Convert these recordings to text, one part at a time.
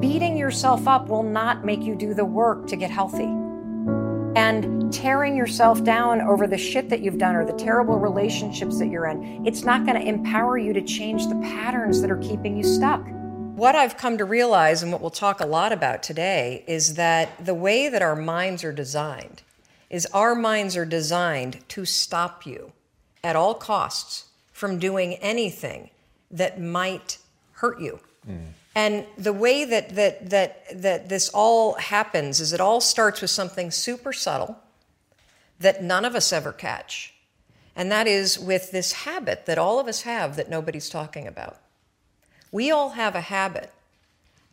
beating yourself up will not make you do the work to get healthy. And tearing yourself down over the shit that you've done or the terrible relationships that you're in, it's not going to empower you to change the patterns that are keeping you stuck. What I've come to realize, and what we'll talk a lot about today, is that the way that our minds are designed is our minds are designed to stop you at all costs from doing anything that might hurt you. Mm. And the way that, that, that, that this all happens is it all starts with something super subtle that none of us ever catch. And that is with this habit that all of us have that nobody's talking about. We all have a habit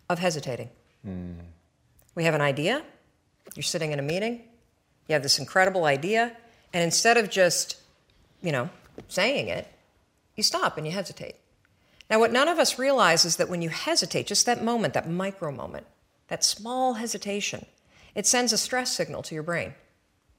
of hesitating. Mm. We have an idea, you're sitting in a meeting, you have this incredible idea, and instead of just, you know, saying it, you stop and you hesitate. Now, what none of us realize is that when you hesitate, just that moment, that micro moment, that small hesitation, it sends a stress signal to your brain.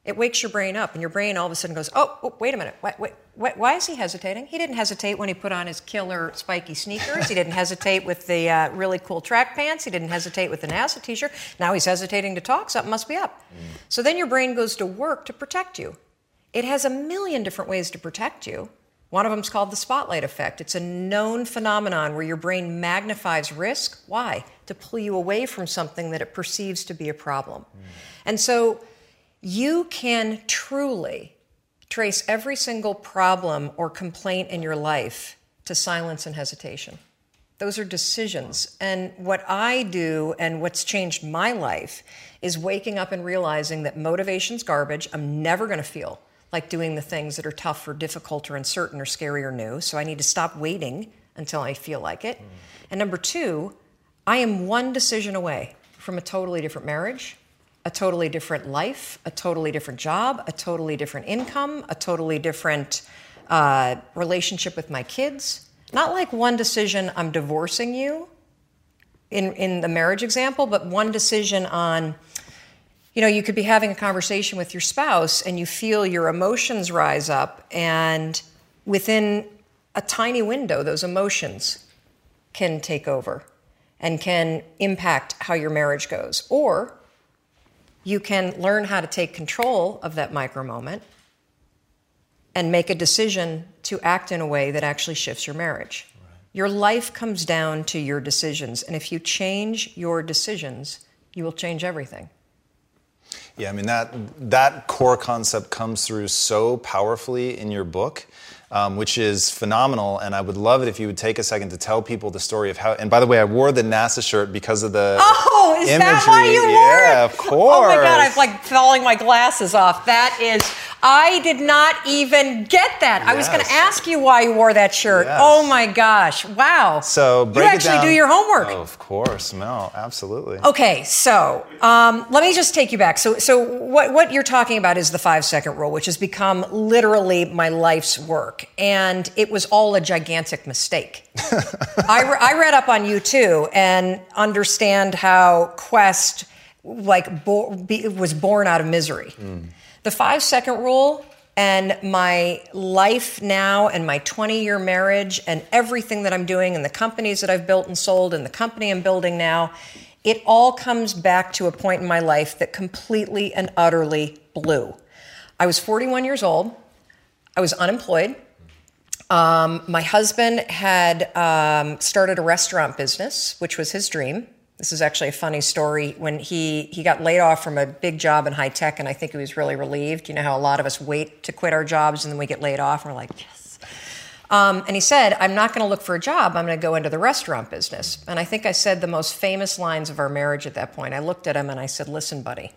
It wakes your brain up, and your brain all of a sudden goes, Oh, oh wait a minute. Wait, wait, wait, why is he hesitating? He didn't hesitate when he put on his killer spiky sneakers. He didn't hesitate with the uh, really cool track pants. He didn't hesitate with the NASA t shirt. Now he's hesitating to talk. Something must be up. Mm. So then your brain goes to work to protect you. It has a million different ways to protect you. One of them is called the spotlight effect. It's a known phenomenon where your brain magnifies risk. Why? To pull you away from something that it perceives to be a problem. Mm. And so you can truly trace every single problem or complaint in your life to silence and hesitation. Those are decisions. And what I do and what's changed my life is waking up and realizing that motivation's garbage. I'm never going to feel like doing the things that are tough or difficult or uncertain or scary or new. So I need to stop waiting until I feel like it. Mm. And number two, I am one decision away from a totally different marriage, a totally different life, a totally different job, a totally different income, a totally different uh, relationship with my kids. Not like one decision, I'm divorcing you in, in the marriage example, but one decision on you know, you could be having a conversation with your spouse and you feel your emotions rise up, and within a tiny window, those emotions can take over and can impact how your marriage goes. Or you can learn how to take control of that micro moment and make a decision to act in a way that actually shifts your marriage. Right. Your life comes down to your decisions, and if you change your decisions, you will change everything. Yeah, I mean that that core concept comes through so powerfully in your book. Um, which is phenomenal. And I would love it if you would take a second to tell people the story of how. And by the way, I wore the NASA shirt because of the oh, is imagery. that why you wore yeah, of course. Oh my God, I'm like falling my glasses off. That is I did not even get that. Yes. I was going to ask you why you wore that shirt. Yes. Oh my gosh! Wow. So you actually do your homework. Oh, of course, Mel. Absolutely. Okay, so um, let me just take you back. So, so what what you're talking about is the five second rule, which has become literally my life's work, and it was all a gigantic mistake. I, re- I read up on you too, and understand how Quest like bo- be, was born out of misery. Mm the five second rule and my life now and my 20 year marriage and everything that I'm doing and the companies that I've built and sold and the company I'm building now, it all comes back to a point in my life that completely and utterly blew. I was 41 years old. I was unemployed. Um, my husband had um, started a restaurant business, which was his dream. This is actually a funny story. When he, he got laid off from a big job in high tech, and I think he was really relieved. You know how a lot of us wait to quit our jobs and then we get laid off, and we're like, yes. Um, and he said, I'm not going to look for a job. I'm going to go into the restaurant business. And I think I said the most famous lines of our marriage at that point. I looked at him and I said, Listen, buddy,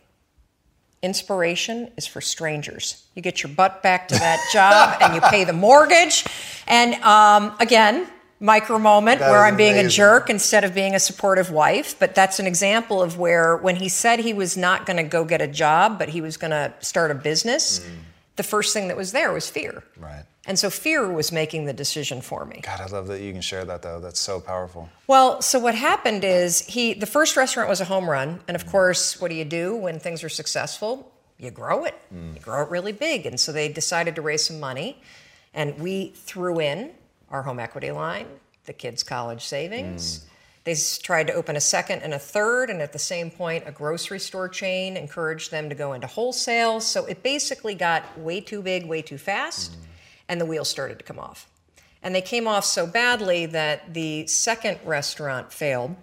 inspiration is for strangers. You get your butt back to that job and you pay the mortgage. And um, again, micro moment that where I'm being amazing. a jerk instead of being a supportive wife. But that's an example of where when he said he was not going to go get a job, but he was going to start a business, mm. the first thing that was there was fear. Right. And so fear was making the decision for me. God, I love that you can share that though. That's so powerful. Well, so what happened is he the first restaurant was a home run, and of course, what do you do when things are successful? You grow it. Mm. You grow it really big. And so they decided to raise some money, and we threw in our home equity line, the kids' college savings, mm. They tried to open a second and a third, and at the same point, a grocery store chain encouraged them to go into wholesale. So it basically got way too big, way too fast, and the wheels started to come off. And they came off so badly that the second restaurant failed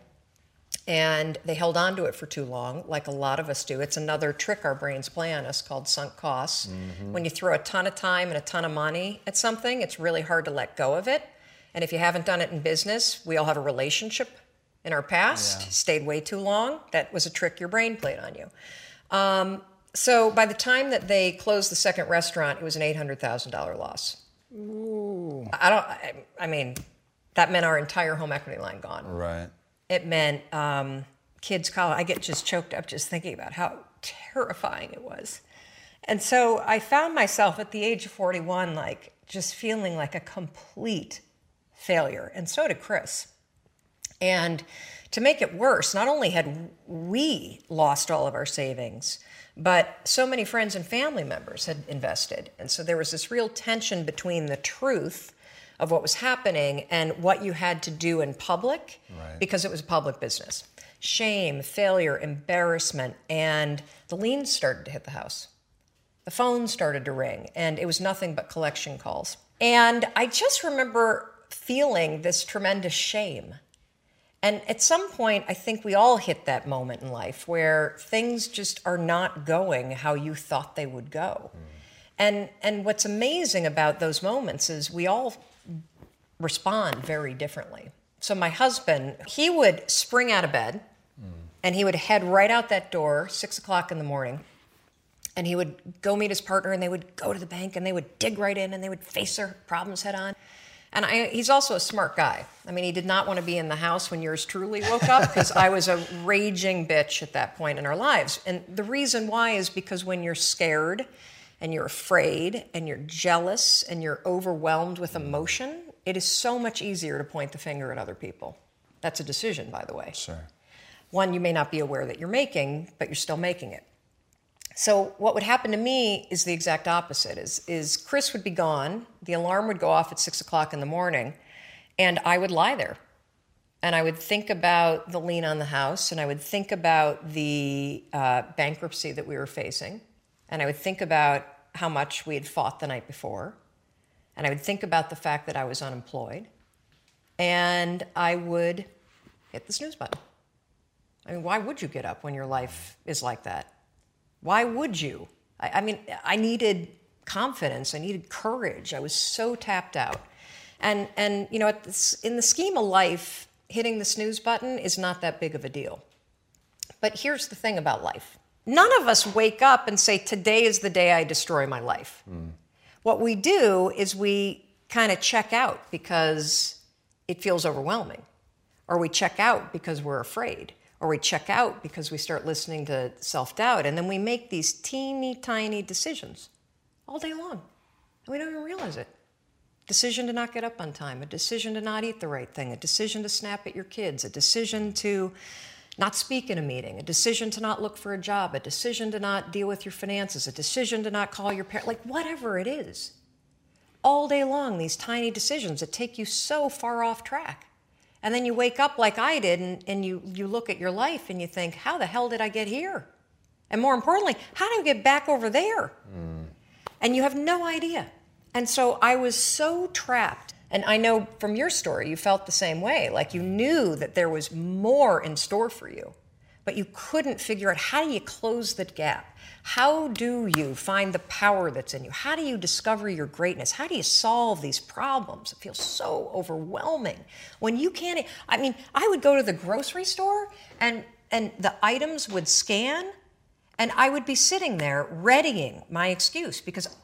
and they held on to it for too long, like a lot of us do. It's another trick our brains play on us called sunk costs. When you throw a ton of time and a ton of money at something, it's really hard to let go of it. And if you haven't done it in business, we all have a relationship in our past, Yeah. stayed way too long. That was a trick your brain played on you. Um, so by the time that they closed the second restaurant, it was an $800,000 loss. Ooh. I don't, I, I mean, that meant our entire home equity line gone Right. It meant um, kids' college. I get just choked up just thinking about how terrifying it was. And so I found myself at the age of 41, like just feeling like a complete failure. And so did Chris. And to make it worse, not only had we lost all of our savings, but so many friends and family members had invested. And so there was this real tension between the truth of what was happening and what you had to do in public Right. because it was a public business. Shame, failure, embarrassment, and the liens started to hit the house. The phone started to ring, and it was nothing but collection calls. And I just remember feeling this tremendous shame. And at some point, I think we all hit that moment in life where things just are not going how you thought they would go. Hmm. And, and what's amazing about those moments is we all respond very differently. So, my husband, he would spring out of bed and he would head right out that door, six o'clock in the morning, and he would go meet his partner and they would go to the bank and they would dig right in and they would face their problems head on. And I, he's also a smart guy. I mean, he did not want to be in the house when yours truly woke up because I was a raging bitch at that point in our lives. And the reason why is because when you're scared and you're afraid and you're jealous and you're overwhelmed with emotion, it is so much easier to point the finger at other people. That's a decision, by the way Sure. one you may not be aware that you're making, but you're still making it. So what would happen to me is the exact opposite. Is is Chris would be gone, the alarm would go off at six o'clock in the morning, and I would lie there, and I would think about the lien on the house, and I would think about the uh, bankruptcy that we were facing, and I would think about how much we had fought the night before, and I would think about the fact that I was unemployed, and I would hit the snooze button. I mean, why would you get up when your life is like that? Why would you? I, I mean, I needed confidence. I needed courage. I was so tapped out. And, and you know, this, in the scheme of life, hitting the snooze button is not that big of a deal. But here's the thing about life none of us wake up and say, Today is the day I destroy my life. Hmm. What we do is we kind of check out because it feels overwhelming, or we check out because we're afraid, or we check out because we start listening to self doubt, and then we make these teeny tiny decisions all day long. And we don't even realize it. Decision to not get up on time, a decision to not eat the right thing, a decision to snap at your kids, a decision to not speak in a meeting, a decision to not look for a job, a decision to not deal with your finances, a decision to not call your parent, like whatever it is. All day long, these tiny decisions that take you so far off track. And then you wake up like I did and, and you, you look at your life and you think, how the hell did I get here? And more importantly, how do I get back over there? Hmm. And you have no idea. And so I was so trapped. And I know from your story, you felt the same way. Like you knew that there was more in store for you, but you couldn't figure out how do you close the gap? How do you find the power that's in you? How do you discover your greatness? How do you solve these problems? It feels so overwhelming when you can't. I mean, I would go to the grocery store and and the items would scan, and I would be sitting there readying my excuse because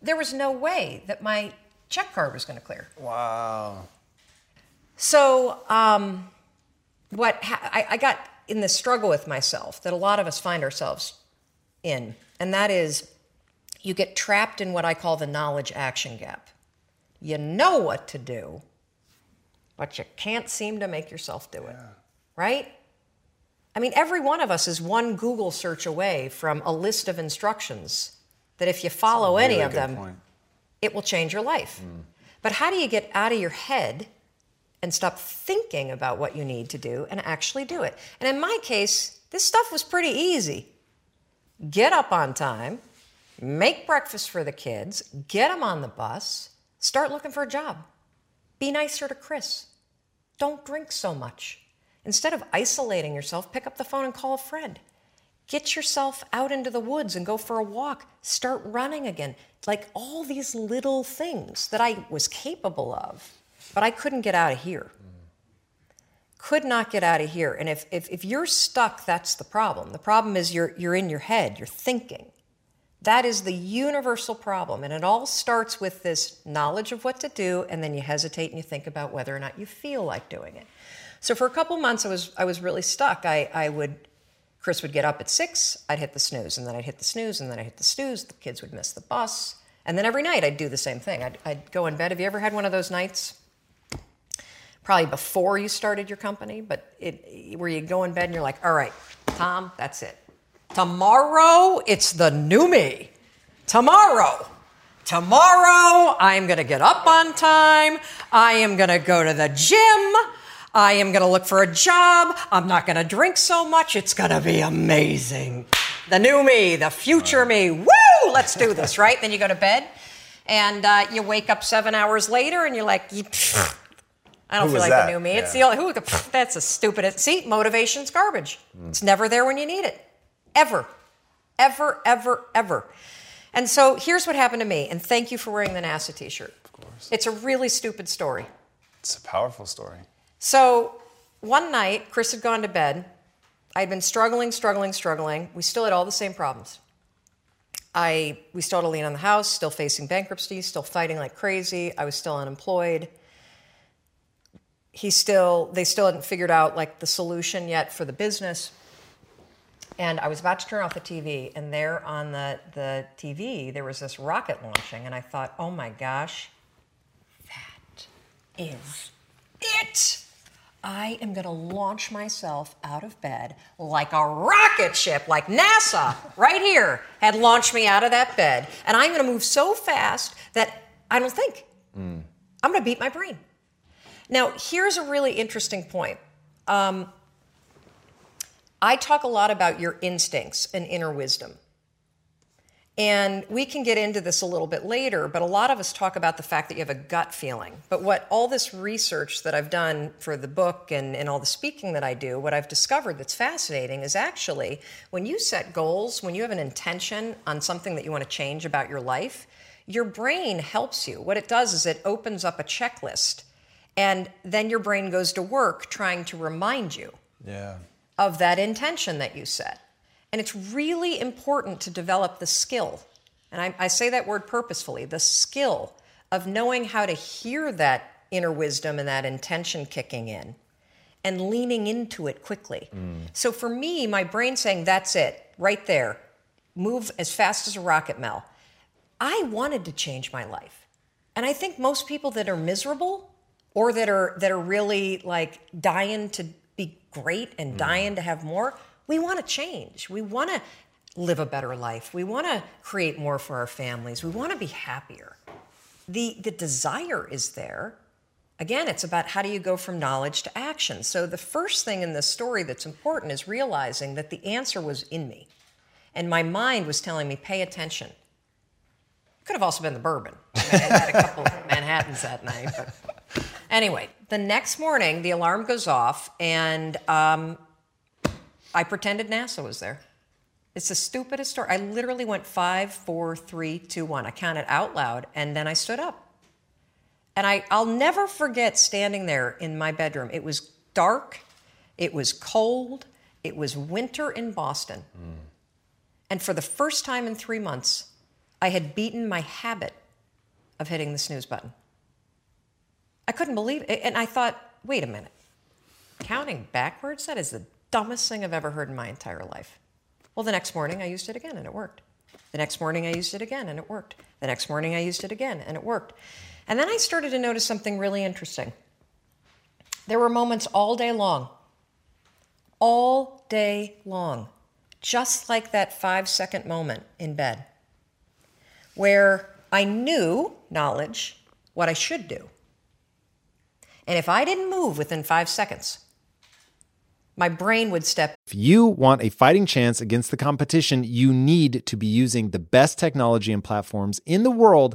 there was no way that my check card was going to clear. Wow. So, um, what ha- I, I got in this struggle with myself that a lot of us find ourselves in, and that is you get trapped in what I call the knowledge action gap. You know what to do, but you can't seem to make yourself do it, right? I mean, every one of us is one Google search away from a list of instructions that if you follow any of them, point. It will change your life. But how do you get out of your head and stop thinking about what you need to do and actually do it. And in my case, this stuff was pretty easy. Get up on time, make breakfast for the kids, get them on the bus, start looking for a job. Be nicer to Chris. Don't drink so much. Instead of isolating yourself, pick up the phone and call a friend. Get yourself out into the woods and go for a walk. Start running again. Like all these little things that I was capable of, but I couldn't get out of here. Could not get out of here. And if, if, if you're stuck, that's the problem. The problem is you're, you're in your head, you're thinking. That is the universal problem. And it all starts with this knowledge of what to do, and then you hesitate and you think about whether or not you feel like doing it. So for a couple months, I was, I was really stuck. I, I would, Chris would get up at six, I'd hit the snooze, and then I'd hit the snooze, and then I'd hit the snooze. The kids would miss the bus. And then every night I'd do the same thing. I'd, I'd go in bed. Have you ever had one of those nights? Probably before you started your company, but it, where you go in bed and you're like, all right, Tom, that's it. Tomorrow, it's the new me. Tomorrow, tomorrow, I'm going to get up on time. I am going to go to the gym. I am going to look for a job. I'm not going to drink so much. It's going to be amazing. The new me, the future me. Woo! Let's do this, right? Then you go to bed and uh, you wake up seven hours later and you're like, I don't Who feel like that? the new me. It's the only, who, that's a stupid, see, motivation's garbage. It's never there when you need it. Ever. Ever, ever, ever. And so here's what happened to me. And thank you for wearing the NASA t shirt. Of course. It's a really stupid story. It's a powerful story. So one night, Chris had gone to bed. I'd been struggling, struggling, struggling. We still had all the same problems. I we still had a lien on the house, still facing bankruptcy, still fighting like crazy. I was still unemployed. He still they still hadn't figured out like the solution yet for the business. And I was about to turn off the TV, and there on the, the TV there was this rocket launching, and I thought, oh my gosh, that is it. I am going to launch myself out of bed like a rocket ship, like NASA, right here, had launched me out of that bed. And I'm going to move so fast that I don't think. I'm going to beat my brain. Now, here's a really interesting point. Um, I talk a lot about your instincts and inner wisdom. And we can get into this a little bit later, but a lot of us talk about the fact that you have a gut feeling. But what all this research that I've done for the book and, and all the speaking that I do, what I've discovered that's fascinating is actually when you set goals, when you have an intention on something that you want to change about your life, your brain helps you. What it does is it opens up a checklist, and then your brain goes to work trying to remind you Yeah. of that intention that you set. And it's really important to develop the skill, and I, I say that word purposefully the skill of knowing how to hear that inner wisdom and that intention kicking in and leaning into it quickly. Mm. So for me, my brain saying, that's it, right there, move as fast as a rocket, Mel. I wanted to change my life. And I think most people that are miserable or that are that are really like dying to be great and mm. dying to have more, we want to change. We want to live a better life. We want to create more for our families. We want to be happier. The the desire is there. Again, it's about how do you go from knowledge to action. So the first thing in this story that's important is realizing that the answer was in me. And my mind was telling me, pay attention. Could have also been the bourbon. I had a couple of Manhattans that night. But anyway, the next morning, the alarm goes off, and um, I pretended NASA was there. It's the stupidest story. I literally went five, four, three, two, one. I counted out loud, and then I stood up. And I, I'll never forget standing there in my bedroom. It was dark, it was cold, it was winter in Boston. Mm. And for the first time in three months, I had beaten my habit of hitting the snooze button. I couldn't believe it. And I thought, wait a minute. Counting backwards? That is the dumbest thing I've ever heard in my entire life. Well, the next morning I used it again and it worked. The next morning I used it again and it worked. The next morning I used it again and it worked. And then I started to notice something really interesting. There were moments all day long, all day long, just like that five second moment in bed, where I knew knowledge what I should do. And if I didn't move within five seconds, my brain would step. If you want a fighting chance against the competition, you need to be using the best technology and platforms in the world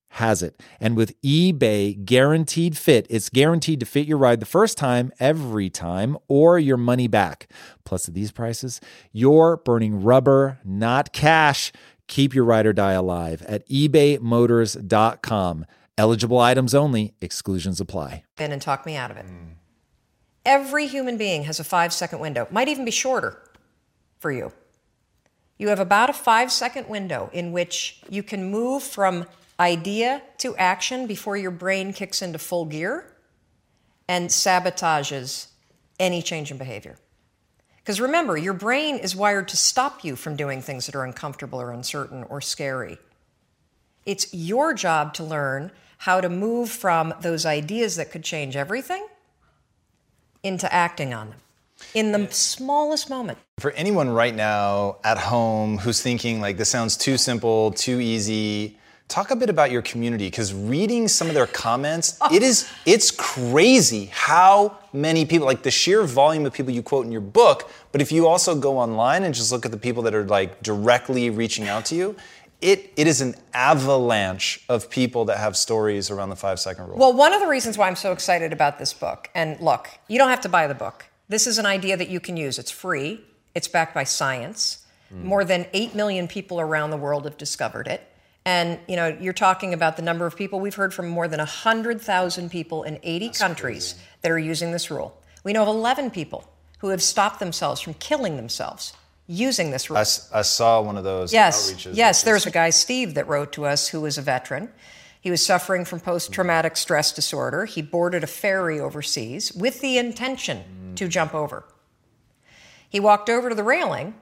has it. And with eBay guaranteed fit, it's guaranteed to fit your ride the first time, every time, or your money back. Plus, at these prices, you're burning rubber, not cash. Keep your ride or die alive at ebaymotors.com. Eligible items only, exclusions apply. in and talk me out of it. Every human being has a five second window, might even be shorter for you. You have about a five second window in which you can move from idea to action before your brain kicks into full gear and sabotages any change in behavior. Because remember, your brain is wired to stop you from doing things that are uncomfortable or uncertain or scary. It's your job to learn how to move from those ideas that could change everything into acting on them in the smallest moment. For anyone right now at home who's thinking like this sounds too simple, too easy, talk a bit about your community because reading some of their comments, it is it's crazy how many people like the sheer volume of people you quote in your book, but if you also go online and just look at the people that are like directly reaching out to you, it, it is an avalanche of people that have stories around the five second rule. Well, one of the reasons why I'm so excited about this book, and look, you don't have to buy the book. This is an idea that you can use. It's free, it's backed by science. Hmm. More than 8 million people around the world have discovered it. And you know, you're talking about the number of people we've heard from more than 100,000 people in 80 countries that are using this rule. We know of 11 people who have stopped themselves from killing themselves using this rule. I, I saw one of those Yes, outreaches. yes. There's is- a guy, Steve, that wrote to us who was a veteran. He was suffering from post traumatic stress disorder. He boarded a ferry overseas with the intention mm. to jump over. He walked over to the railing,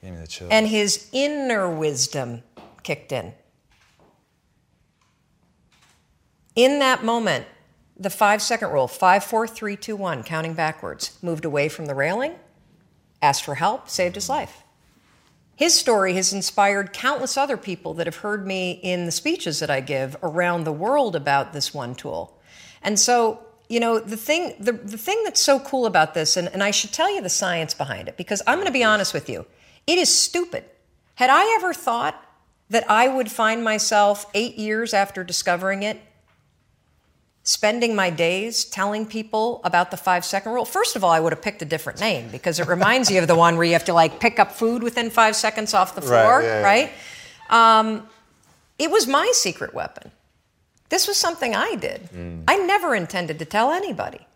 Gave me the chills. and his inner wisdom kicked in. In that moment, the five second rule five, four, three, two, one, counting backwards, moved away from the railing, asked for help, saved his life. His story has inspired countless other people that have heard me in the speeches that I give around the world about this one tool. And so, you know, the thing, the, the thing that's so cool about this, and, and I should tell you the science behind it, because I'm going to be honest with you, it is stupid. Had I ever thought that I would find myself eight years after discovering it spending my days telling people about the five second rule, first of all, I would have picked a different name because it reminds you of the one where you have to like pick up food within five seconds off the floor, yeah, yeah. right? Um, it was my secret weapon. This was something I did. I never intended to tell anybody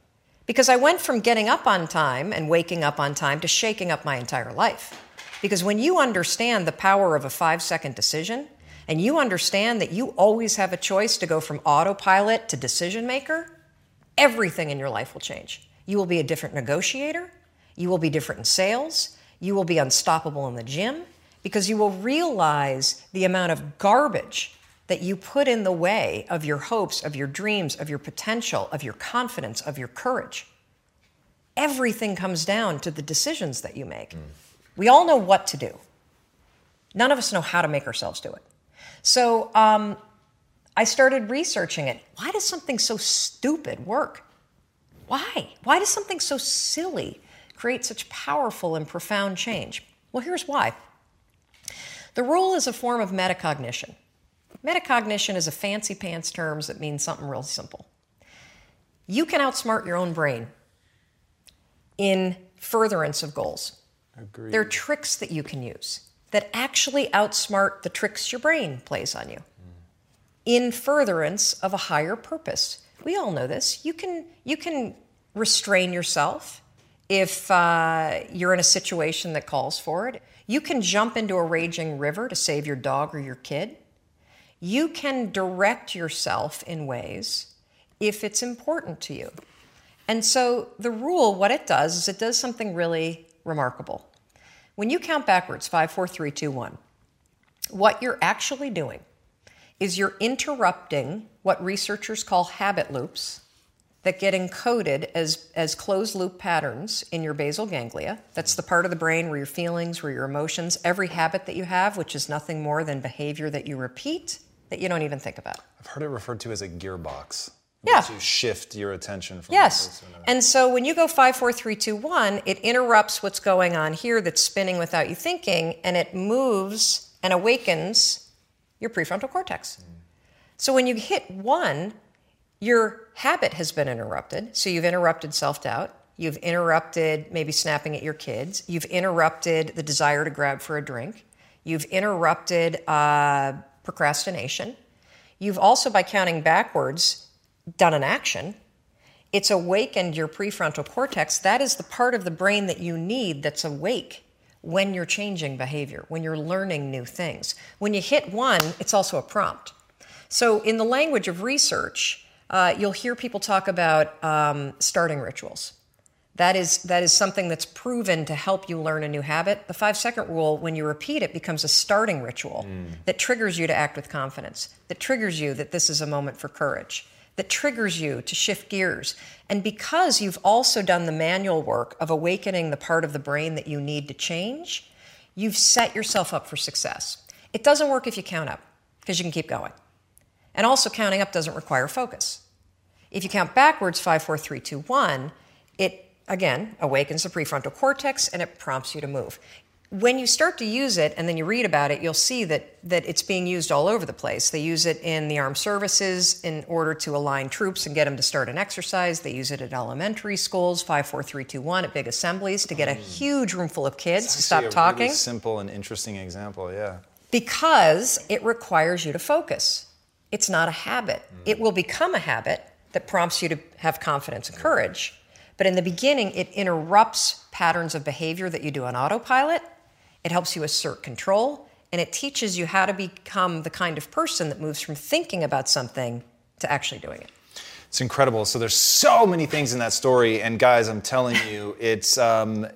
because I went from getting up on time and waking up on time to shaking up my entire life. Because when you understand the power of a five second decision, and you understand that you always have a choice to go from autopilot to decision maker, everything in your life will change. You will be a different negotiator, you will be different in sales, you will be unstoppable in the gym, because you will realize the amount of garbage that you put in the way of your hopes, of your dreams, of your potential, of your confidence, of your courage. Everything comes down to the decisions that you make. Mm. We all know what to do. None of us know how to make ourselves do it. So um, I started researching it. Why does something so stupid work? Why? Why does something so silly create such powerful and profound change? Well, here's why. The rule is a form of metacognition. Metacognition is a fancy pants term that means something real simple. You can outsmart your own brain in furtherance of goals. Agreed. There are tricks that you can use that actually outsmart the tricks your brain plays on you in furtherance of a higher purpose. We all know this. You can you can restrain yourself if uh, you're in a situation that calls for it. You can jump into a raging river to save your dog or your kid. You can direct yourself in ways if it's important to you. And so the rule, what it does is it does something really remarkable. When you count backwards, five, four, three, two, one, what you're actually doing is you're interrupting what researchers call habit loops that get encoded as, as closed loop patterns in your basal ganglia. That's the part of the brain where your feelings, where your emotions, every habit that you have, which is nothing more than behavior that you repeat that you don't even think about. I've heard it referred to as a gearbox. Yeah. To shift your attention from Yes. And so when you go five, four, three, two, one, it interrupts what's going on here that's spinning without you thinking, and it moves and awakens your prefrontal cortex. Mm. So when you hit one, your habit has been interrupted. So you've interrupted self doubt. You've interrupted maybe snapping at your kids. You've interrupted the desire to grab for a drink. You've interrupted uh, procrastination. You've also, by counting backwards, done an action. It's awakened your prefrontal cortex. That is the part of the brain that you need that's awake when you're changing behavior, when you're learning new things. When you hit one, it's also a prompt. So, in the language of research, uh, you'll hear people talk about um, starting rituals. That is, that is something that's proven to help you learn a new habit. The five second rule, when you repeat it, becomes a starting ritual mm. that triggers you to act with confidence, that triggers you that this is a moment for courage, that triggers you to shift gears. And because you've also done the manual work of awakening the part of the brain that you need to change, you've set yourself up for success. It doesn't work if you count up, because you can keep going. And also, counting up doesn't require focus. If you count backwards, five, four, three, two, one, it again awakens the prefrontal cortex and it prompts you to move. When you start to use it and then you read about it, you'll see that, that it's being used all over the place. They use it in the armed services in order to align troops and get them to start an exercise. They use it at elementary schools, 54321, at big assemblies to get a huge room full of kids to stop talking. Really simple and interesting example, yeah. Because it requires you to focus. It's not a habit. Mm. It will become a habit that prompts you to have confidence and courage. But in the beginning, it interrupts patterns of behavior that you do on autopilot. It helps you assert control, and it teaches you how to become the kind of person that moves from thinking about something to actually doing it. It's incredible. So there's so many things in that story, and guys, I'm telling you, it's um,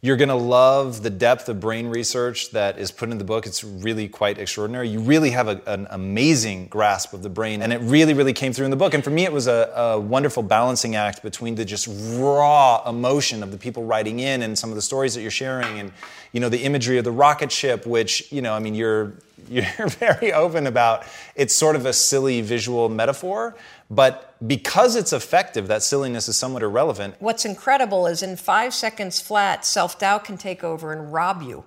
you're going to love the depth of brain research that is put in the book. It's really quite extraordinary. You really have a, an amazing grasp of the brain, and it really, really came through in the book. And for me, it was a, a, wonderful balancing act between the just raw emotion of the people writing in and some of the stories that you're sharing, and you know the imagery of the rocket ship, which you know, I mean, you're you're very open about. It's sort of a silly visual metaphor, but because it's effective, that silliness is somewhat irrelevant. What's incredible is in five seconds flat, self doubt can take over and rob you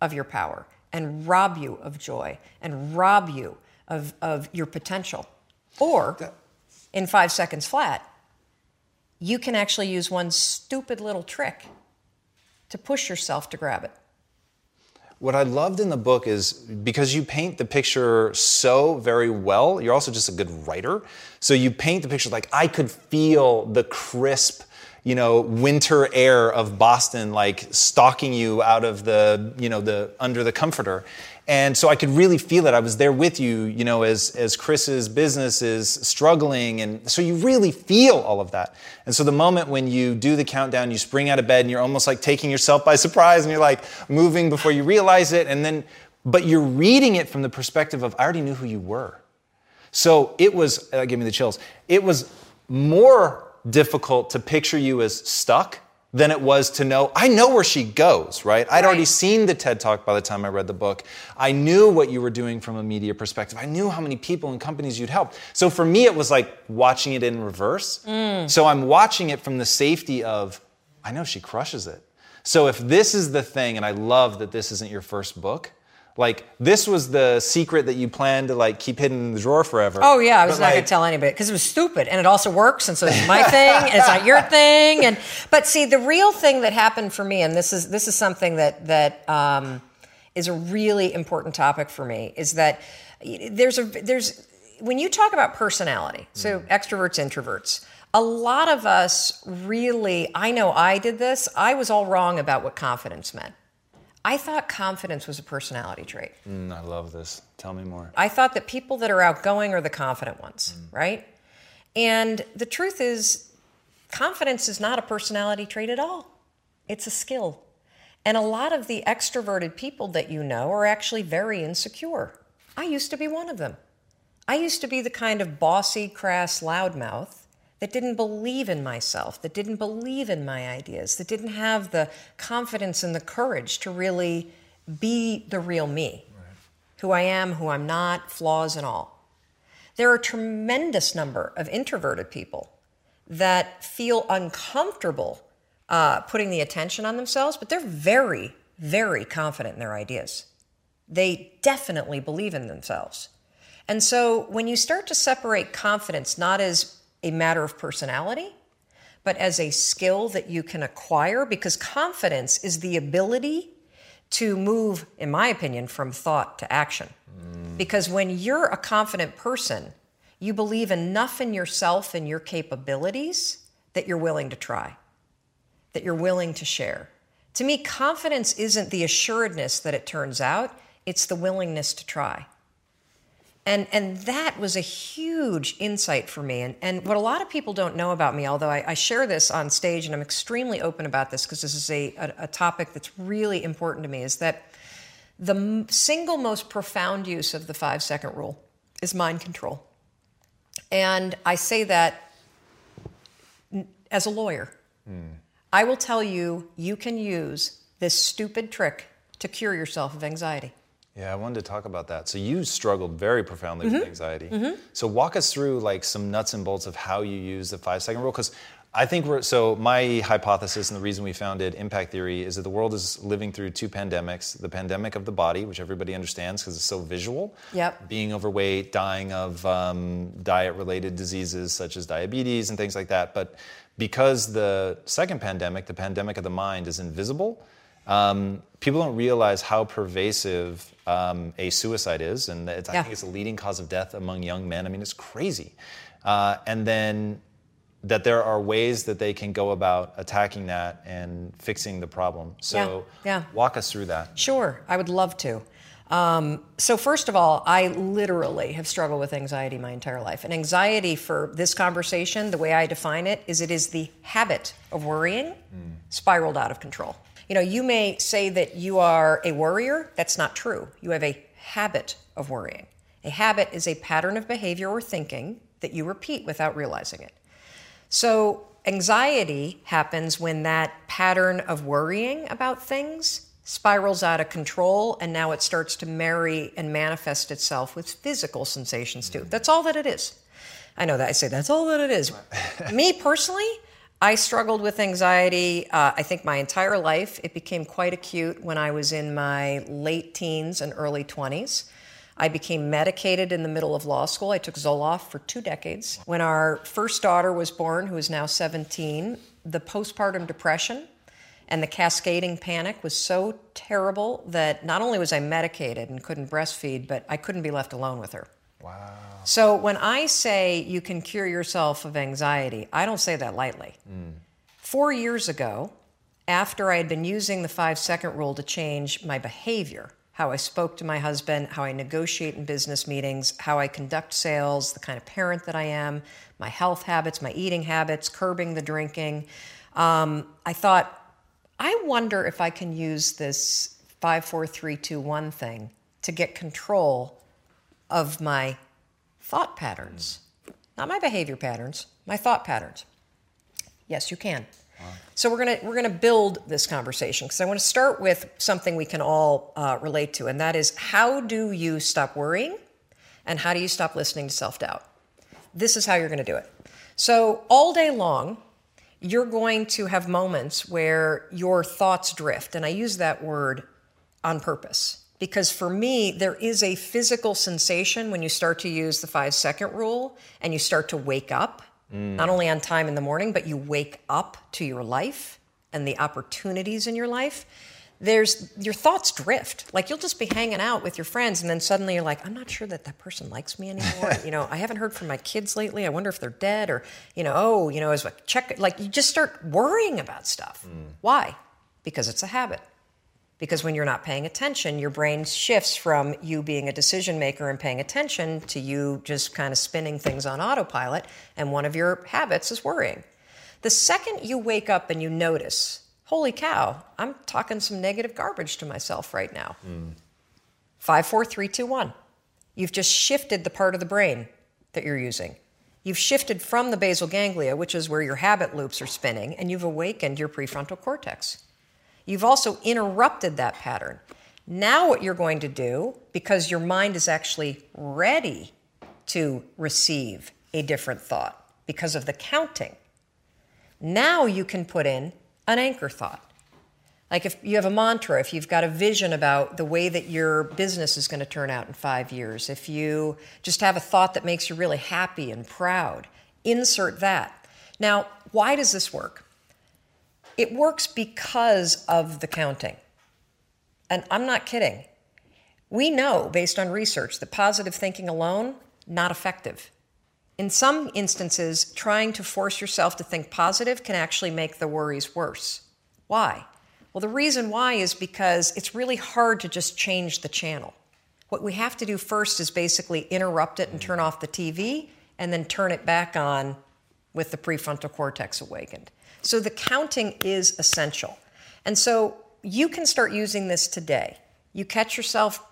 of your power, and rob you of joy, and rob you of, of your potential. Or in five seconds flat, you can actually use one stupid little trick to push yourself to grab it. What I loved in the book is because you paint the picture so very well, you're also just a good writer. So you paint the picture like I could feel the crisp, you know, winter air of Boston like stalking you out of the, you know, the under the comforter. And so I could really feel it. I was there with you, you know, as, as Chris's business is struggling. And so you really feel all of that. And so the moment when you do the countdown, you spring out of bed and you're almost like taking yourself by surprise and you're like moving before you realize it. And then but you're reading it from the perspective of I already knew who you were. So it was, uh, give me the chills, it was more difficult to picture you as stuck than it was to know I know where she goes, right? I'd Right. already seen the TED Talk by the time I read the book. I knew what you were doing from a media perspective. I knew how many people and companies you'd help. So for me, it was like watching it in reverse. Mm. So I'm watching it from the safety of I know she crushes it. So if this is the thing, and I love that this isn't your first book. Like this was the secret that you planned to like keep hidden in the drawer forever. Oh yeah, I was But, not gonna tell anybody because it was stupid, and it also works, and so it's my thing, and it's not your thing. And but see, the real thing that happened for me, and this is this is something that that um, is a really important topic for me, is that there's a there's when you talk about personality, so extroverts, introverts. A lot of us really, I know I did this. I was all wrong about what confidence meant. I thought confidence was a personality trait. Mm, I love this. Tell me more. I thought that people that are outgoing are the confident ones, right? And the truth is, confidence is not a personality trait at all, it's a skill. And a lot of the extroverted people that you know are actually very insecure. I used to be one of them. I used to be the kind of bossy, crass loudmouth that didn't believe in myself, that didn't believe in my ideas, that didn't have the confidence and the courage to really be the real me who I am, who I'm not, flaws and all. There are a tremendous number of introverted people that feel uncomfortable uh, putting the attention on themselves, but they're very, very confident in their ideas. They definitely believe in themselves. And so when you start to separate confidence not as a matter of personality, but as a skill that you can acquire, because confidence is the ability to move, in my opinion, from thought to action. Mm. Because when you're a confident person, you believe enough in yourself and your capabilities that you're willing to try, that you're willing to share. To me, confidence isn't the assuredness that it turns out, it's the willingness to try. And, and that was a huge insight for me. And, and what a lot of people don't know about me, although I, I share this on stage and I'm extremely open about this because this is a, a, a topic that's really important to me, is that the m- single most profound use of the five second rule is mind control. And I say that as a lawyer. Hmm. I will tell you, you can use this stupid trick to cure yourself of anxiety. Yeah, I wanted to talk about that. So you struggled very profoundly Mm-hmm. with anxiety. So walk us through like some nuts and bolts of how you use the five second rule because I think we're so my hypothesis and the reason we founded Impact Theory is that the world is living through two pandemics: the pandemic of the body, which everybody understands because it's so visual. Yep. Being overweight, dying of um, diet-related diseases such as diabetes and things like that. But because the second pandemic, the pandemic of the mind, is invisible, um, people don't realize how pervasive um, a suicide is, and it's, I Yeah. think it's a leading cause of death among young men. I mean, it's crazy. Uh, and then that there are ways that they can go about attacking that and fixing the problem. So, Yeah, yeah. walk us through that. Sure, I would love to. Um, so, first of all, I literally have struggled with anxiety my entire life. And anxiety for this conversation, the way I define it, is it is the habit of worrying spiraled out of control. You know, you may say that you are a worrier. That's not true. You have a habit of worrying. A habit is a pattern of behavior or thinking that you repeat without realizing it. So, anxiety happens when that pattern of worrying about things spirals out of control, and now it starts to marry and manifest itself with physical sensations too. That's all that it is. I know that I say that's all that it is. Me personally, I struggled with anxiety, uh, I think my entire life. It became quite acute when I was in my late teens and early 20s. I became medicated in the middle of law school. I took Zoloft for two decades. When our first daughter was born, who is now 17, the postpartum depression and the cascading panic was so terrible that not only was I medicated and couldn't breastfeed, but I couldn't be left alone with her. Wow. So when I say you can cure yourself of anxiety, I don't say that lightly. Four years ago, after I had been using the five second rule to change my behavior, how I spoke to my husband, how I negotiate in business meetings, how I conduct sales, the kind of parent that I am, my health habits, my eating habits, curbing the drinking, um, I thought, I wonder if I can use this five, four, three, two, one thing to get control of my thought patterns, not my behavior patterns, my thought patterns. Yes, you can. So we're gonna we're gonna build this conversation because I want to start with something we can all uh, relate to, and that is how do you stop worrying, and how do you stop listening to self doubt? This is how you're going to do it. So all day long, you're going to have moments where your thoughts drift, and I use that word on purpose because for me, there is a physical sensation when you start to use the five second rule and you start to wake up mm. not only on time in the morning, but you wake up to your life and the opportunities in your life. There's your thoughts drift. Like you'll just be hanging out with your friends, and then suddenly you're like, I'm not sure that that person likes me anymore. you know, I haven't heard from my kids lately. I wonder if they're dead, or you know, oh, you know, as a check, like you just start worrying about stuff. Mm. Why? Because it's a habit. Because when you're not paying attention, your brain shifts from you being a decision maker and paying attention to you just kind of spinning things on autopilot. And one of your habits is worrying. The second you wake up and you notice, holy cow, I'm talking some negative garbage to myself right now. Mm. Five, four, three, two, one. You've just shifted the part of the brain that you're using. You've shifted from the basal ganglia, which is where your habit loops are spinning, and you've awakened your prefrontal cortex. You've also interrupted that pattern. Now, what you're going to do, because your mind is actually ready to receive a different thought because of the counting, now you can put in an anchor thought. Like if you have a mantra, if you've got a vision about the way that your business is going to turn out in five years, if you just have a thought that makes you really happy and proud, insert that. Now, why does this work? It works because of the counting. And I'm not kidding. We know, based on research, that positive thinking alone, not effective. In some instances, trying to force yourself to think positive can actually make the worries worse. Why? Well, the reason why is because it's really hard to just change the channel. What we have to do first is basically interrupt it and turn off the TV and then turn it back on with the prefrontal cortex awakened. So the counting is essential. And so you can start using this today. You catch yourself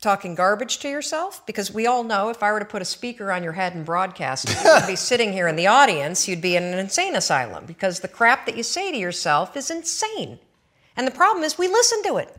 talking garbage to yourself because we all know if I were to put a speaker on your head and broadcast, you'd be sitting here in the audience, you'd be in an insane asylum because the crap that you say to yourself is insane. And the problem is we listen to it.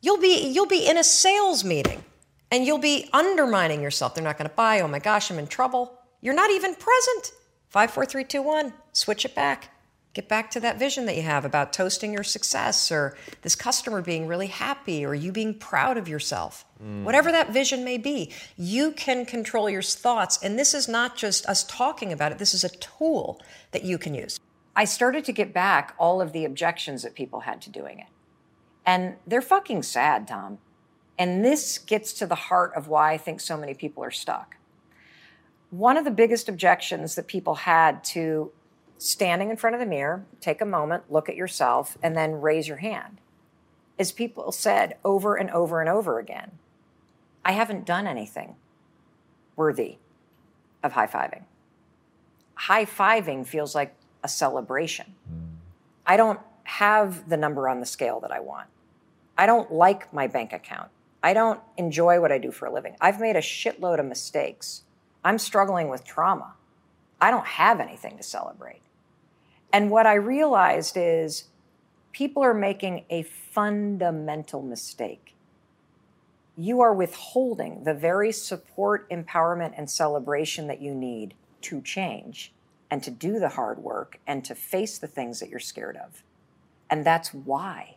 You'll be you'll be in a sales meeting and you'll be undermining yourself. They're not going to buy. Oh my gosh, I'm in trouble. You're not even present. Five, four, three, two, one. Switch it back. Get back to that vision that you have about toasting your success or this customer being really happy or you being proud of yourself. Mm. Whatever that vision may be, you can control your thoughts. And this is not just us talking about it, this is a tool that you can use. I started to get back all of the objections that people had to doing it. And they're fucking sad, Tom. And this gets to the heart of why I think so many people are stuck. One of the biggest objections that people had to standing in front of the mirror, take a moment, look at yourself, and then raise your hand. As people said over and over and over again, I haven't done anything worthy of high fiving. High fiving feels like a celebration. Mm. I don't have the number on the scale that I want. I don't like my bank account. I don't enjoy what I do for a living. I've made a shitload of mistakes. I'm struggling with trauma. I don't have anything to celebrate. And what I realized is people are making a fundamental mistake. You are withholding the very support, empowerment, and celebration that you need to change and to do the hard work and to face the things that you're scared of. And that's why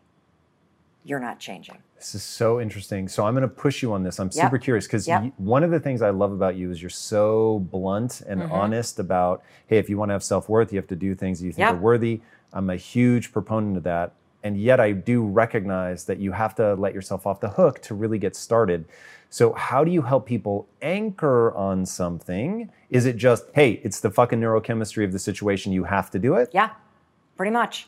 you're not changing. This is so interesting. So I'm going to push you on this. I'm super yep. curious because yep. one of the things I love about you is you're so blunt and mm-hmm. honest about, hey, if you want to have self worth, you have to do things that you think yep. are worthy. I'm a huge proponent of that. And yet I do recognize that you have to let yourself off the hook to really get started. So how do you help people anchor on something? Is it just, hey, it's the fucking neurochemistry of the situation, you have to do it? Yeah, pretty much.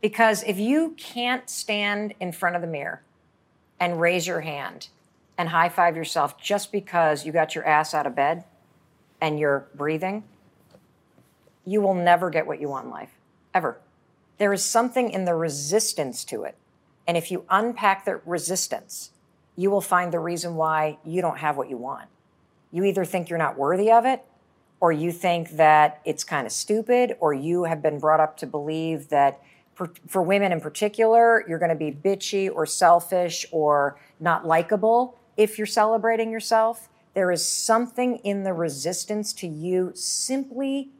Because if you can't stand in front of the mirror and raise your hand and high five yourself just because you got your ass out of bed and you're breathing, you will never get what you want in life, ever. There is something in the resistance to it. And if you unpack the resistance, you will find the reason why you don't have what you want. You either think you're not worthy of it, or you think that it's kind of stupid, or you have been brought up to believe that for, for women in particular, you're going to be bitchy or selfish or not likable if you're celebrating yourself. There is something in the resistance to you simply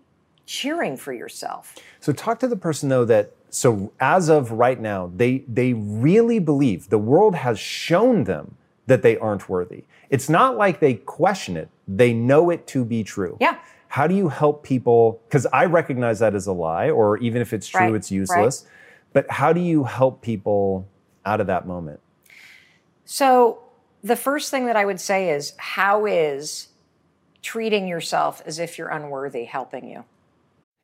cheering for yourself. So talk to the person though that so as of right now, they they really believe the world has shown them that they aren't worthy. It's not like they question it. They know it to be true. Yeah. How do you help people cuz I recognize that as a lie or even if it's true Right, it's useless. But how do you help people out of that moment? So, the first thing that I would say is how is treating yourself as if you're unworthy helping you?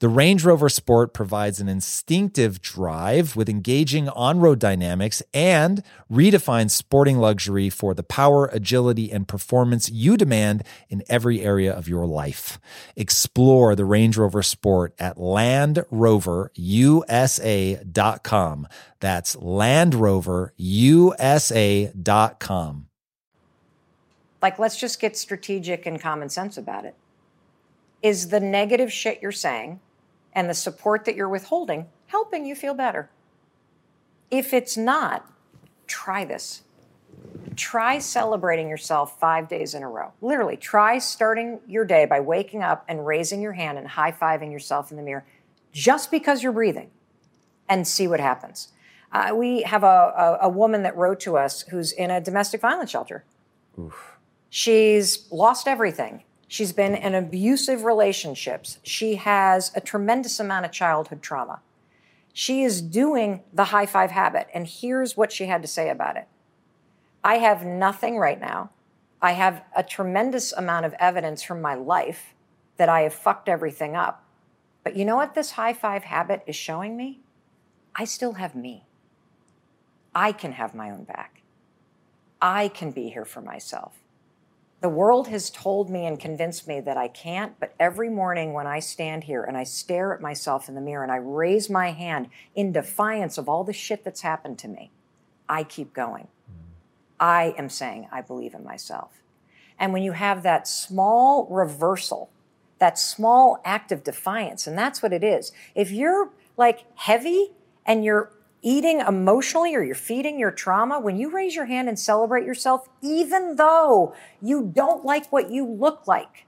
The Range Rover Sport provides an instinctive drive with engaging on road dynamics and redefines sporting luxury for the power, agility, and performance you demand in every area of your life. Explore the Range Rover Sport at LandRoverUSA.com. That's LandRoverUSA.com. Like, let's just get strategic and common sense about it. Is the negative shit you're saying and the support that you're withholding helping you feel better? If it's not, try this. Try celebrating yourself five days in a row. Literally, try starting your day by waking up and raising your hand and high fiving yourself in the mirror just because you're breathing and see what happens. Uh, we have a, a, a woman that wrote to us who's in a domestic violence shelter. Oof. She's lost everything. She's been in abusive relationships. She has a tremendous amount of childhood trauma. She is doing the high five habit. And here's what she had to say about it I have nothing right now. I have a tremendous amount of evidence from my life that I have fucked everything up. But you know what this high five habit is showing me? I still have me. I can have my own back. I can be here for myself. The world has told me and convinced me that I can't, but every morning when I stand here and I stare at myself in the mirror and I raise my hand in defiance of all the shit that's happened to me, I keep going. Mm-hmm. I am saying I believe in myself. And when you have that small reversal, that small act of defiance, and that's what it is. If you're like heavy and you're eating emotionally or you're feeding your trauma, when you raise your hand and celebrate yourself, even though you don't like what you look like,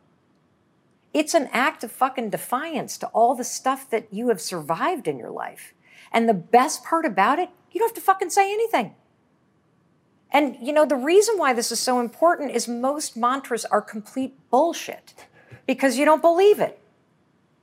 it's an act of fucking defiance to all the stuff that you have survived in your life. And the best part about it, you don't have to fucking say anything. And you know, the reason why this is so important is most mantras are complete bullshit because you don't believe it.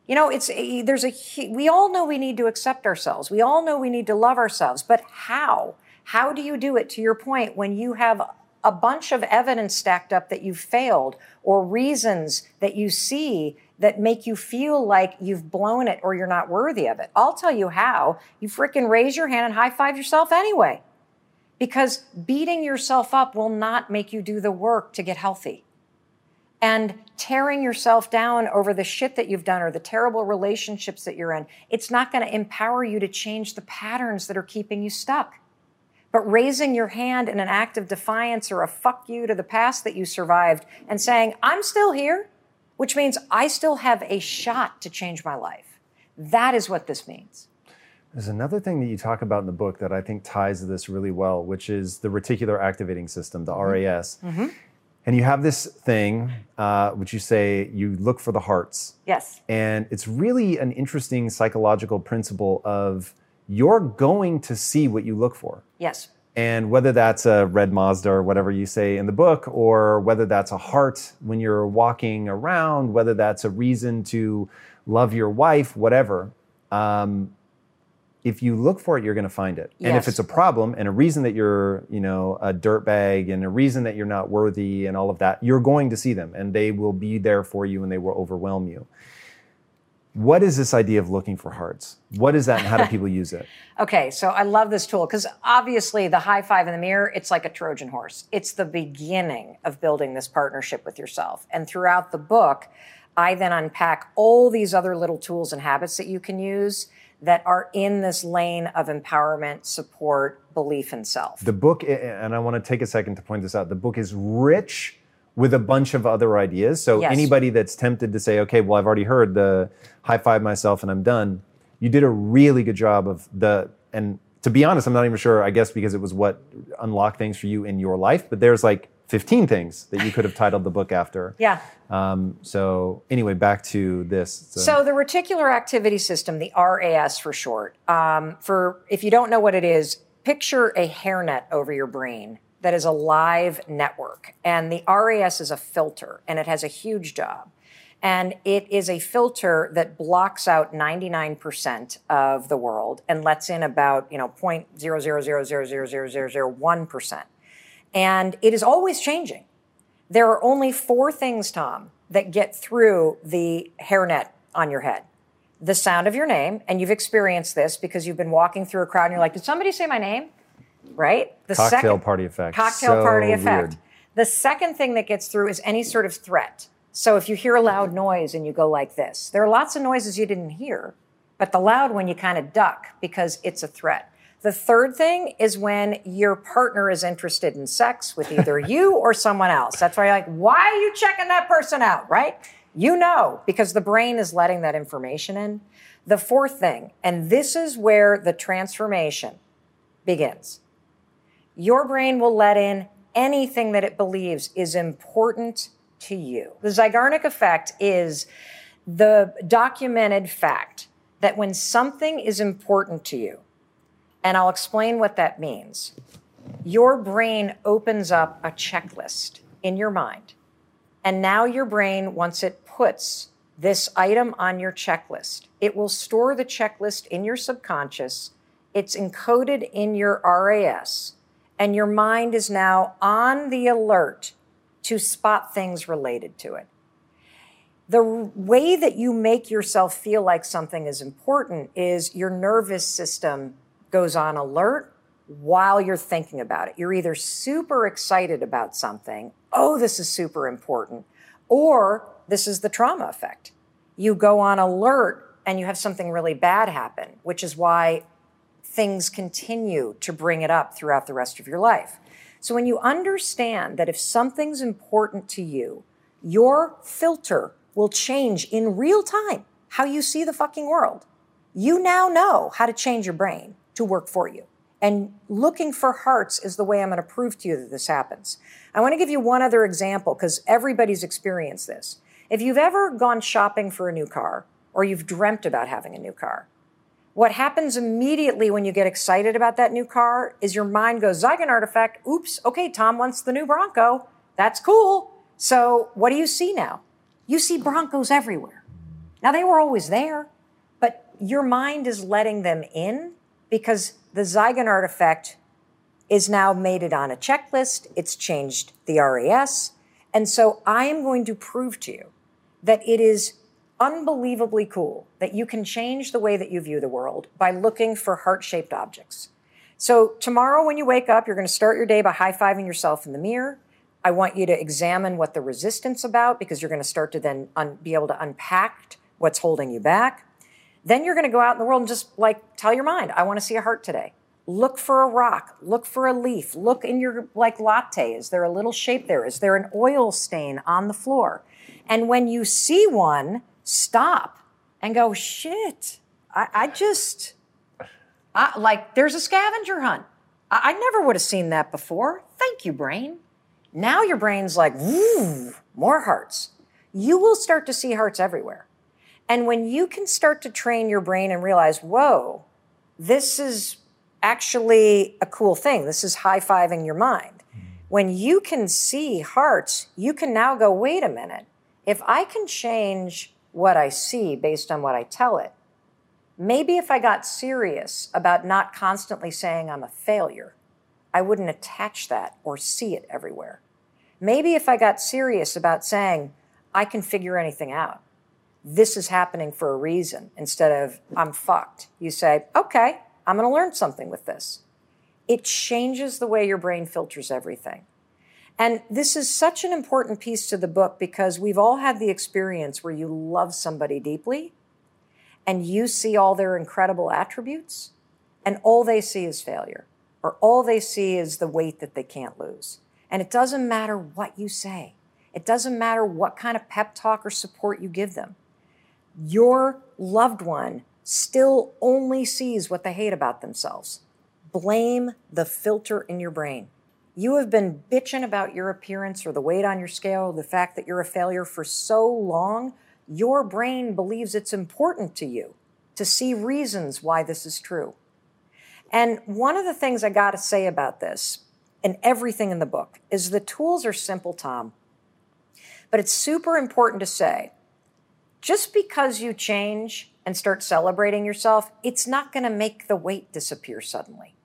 You know, it's eh, eh, there's a we all know we need to accept ourselves. We all know we need to love ourselves, but how? How do you do it to your point when you have a bunch of evidence stacked up that you've failed or reasons that you see that make you feel like you've blown it or you're not worthy of it? I'll tell you how. You freaking raise your hand and high five yourself anyway. Because beating yourself up will not make you do the work to get healthy and tearing yourself down over the shit that you've done or the terrible relationships that you're in, it's not going to empower you to change the patterns that are keeping you stuck. But raising your hand in an act of defiance or a fuck you to the past that you survived and saying, I'm still here, which means I still have a shot to change my life. That is what this means. There's another thing that you talk about in the book that I think ties to this really well, which is the reticular activating system, the mm-hmm. RAS. Mm-hmm. And you have this thing, uh, which you say you look for the hearts. Yes. And it's really an interesting psychological principle of you're going to see what you look for. Yes. And whether that's a red Mazda or whatever you say in the book, or whether that's a heart when you're walking around, whether that's a reason to love your wife, whatever, um, if you look for it, you're going to find it. And if it's a problem and a reason that you're, you know, a dirtbag and a reason that you're not worthy and all of that, you're going to see them and they will be there for you and they will overwhelm you. What is this idea of looking for hearts? What is that and how do people use it? Okay, so I love this tool because obviously the high five in the mirror, it's like a Trojan horse. It's the beginning of building this partnership with yourself. And throughout the book, I then unpack all these other little tools and habits that you can use that are in this lane of empowerment, support, belief in self. The book, and I want to take a second to point this out, the book is rich with a bunch of other ideas. So Yes. anybody that's tempted to say, okay, well, I've already heard the high five myself and I'm done, you did a really good job of the, and to be honest, I'm not even sure, I guess because it was what unlocked things for you in your life, but there's like 15 things that you could have titled the book after. yeah. Um, so anyway, back to this. A- So the reticular activity system, the RAS for short, um, for if you don't know what it is, picture a hairnet over your brain that is a live network, and the RAS is a filter, and it has a huge job, and it is a filter that blocks out 99% of the world and lets in about you know 0.000000001 percent, and it is always changing. There are only four things, Tom, that get through the hairnet on your head. The sound of your name, and you've experienced this because you've been walking through a crowd and you're like, did somebody say my name? Right? The Cocktail party effect. Cocktail So party effect. weird. The second thing that gets through is any sort of threat. So if you hear a loud noise and you go like this, there are lots of noises you didn't hear, but the loud one you kind of duck because it's a threat. The third thing is when your partner is interested in sex with either you or someone else. That's why you're like, why are you checking that person out, right? You know, because the brain is letting that information in. The fourth thing, and this is where the transformation begins your brain will let in anything that it believes is important to you. The Zeigarnik effect is the documented fact that when something is important to you, and I'll explain what that means, your brain opens up a checklist in your mind. And now your brain, once it puts this item on your checklist, it will store the checklist in your subconscious. It's encoded in your RAS, and your mind is now on the alert to spot things related to it. The way that you make yourself feel like something is important is your nervous system goes on alert while you're thinking about it. You're either super excited about something, oh, this is super important, or this is the trauma effect. You go on alert and you have something really bad happen, which is why things continue to bring it up throughout the rest of your life. So when you understand that if something's important to you, your filter will change in real time how you see the fucking world. You now know how to change your brain to work for you. And looking for hearts is the way I'm going to prove to you that this happens. I want to give you one other example because everybody's experienced this. If you've ever gone shopping for a new car or you've dreamt about having a new car, what happens immediately when you get excited about that new car is your mind goes Zeigarnik effect. Oops, okay, Tom wants the new Bronco. That's cool. So what do you see now? You see Broncos everywhere. Now they were always there, but your mind is letting them in because the Zeigarnik effect is now made it on a checklist. It's changed the RAS. And so I am going to prove to you that it is unbelievably cool that you can change the way that you view the world by looking for heart shaped objects. So, tomorrow when you wake up, you're going to start your day by high fiving yourself in the mirror. I want you to examine what the resistance about because you're going to start to then un- be able to unpack what's holding you back. Then you're going to go out in the world and just like tell your mind, I want to see a heart today. Look for a rock, look for a leaf, look in your like latte. Is there a little shape there? Is there an oil stain on the floor? And when you see one, stop and go, shit, I, I just, I, like, there's a scavenger hunt. I, I never would have seen that before. Thank you, brain. Now your brain's like, more hearts. You will start to see hearts everywhere. And when you can start to train your brain and realize, whoa, this is actually a cool thing. This is high fiving your mind. Mm-hmm. When you can see hearts, you can now go, wait a minute. If I can change what I see based on what I tell it, maybe if I got serious about not constantly saying I'm a failure, I wouldn't attach that or see it everywhere. Maybe if I got serious about saying, I can figure anything out, this is happening for a reason, instead of, I'm fucked, you say, okay, I'm going to learn something with this. It changes the way your brain filters everything. And this is such an important piece to the book because we've all had the experience where you love somebody deeply and you see all their incredible attributes and all they see is failure or all they see is the weight that they can't lose. And it doesn't matter what you say. It doesn't matter what kind of pep talk or support you give them. Your loved one still only sees what they hate about themselves. Blame the filter in your brain. You have been bitching about your appearance or the weight on your scale, the fact that you're a failure for so long, your brain believes it's important to you to see reasons why this is true. And one of the things I got to say about this and everything in the book is the tools are simple, Tom. But it's super important to say just because you change and start celebrating yourself, it's not going to make the weight disappear suddenly.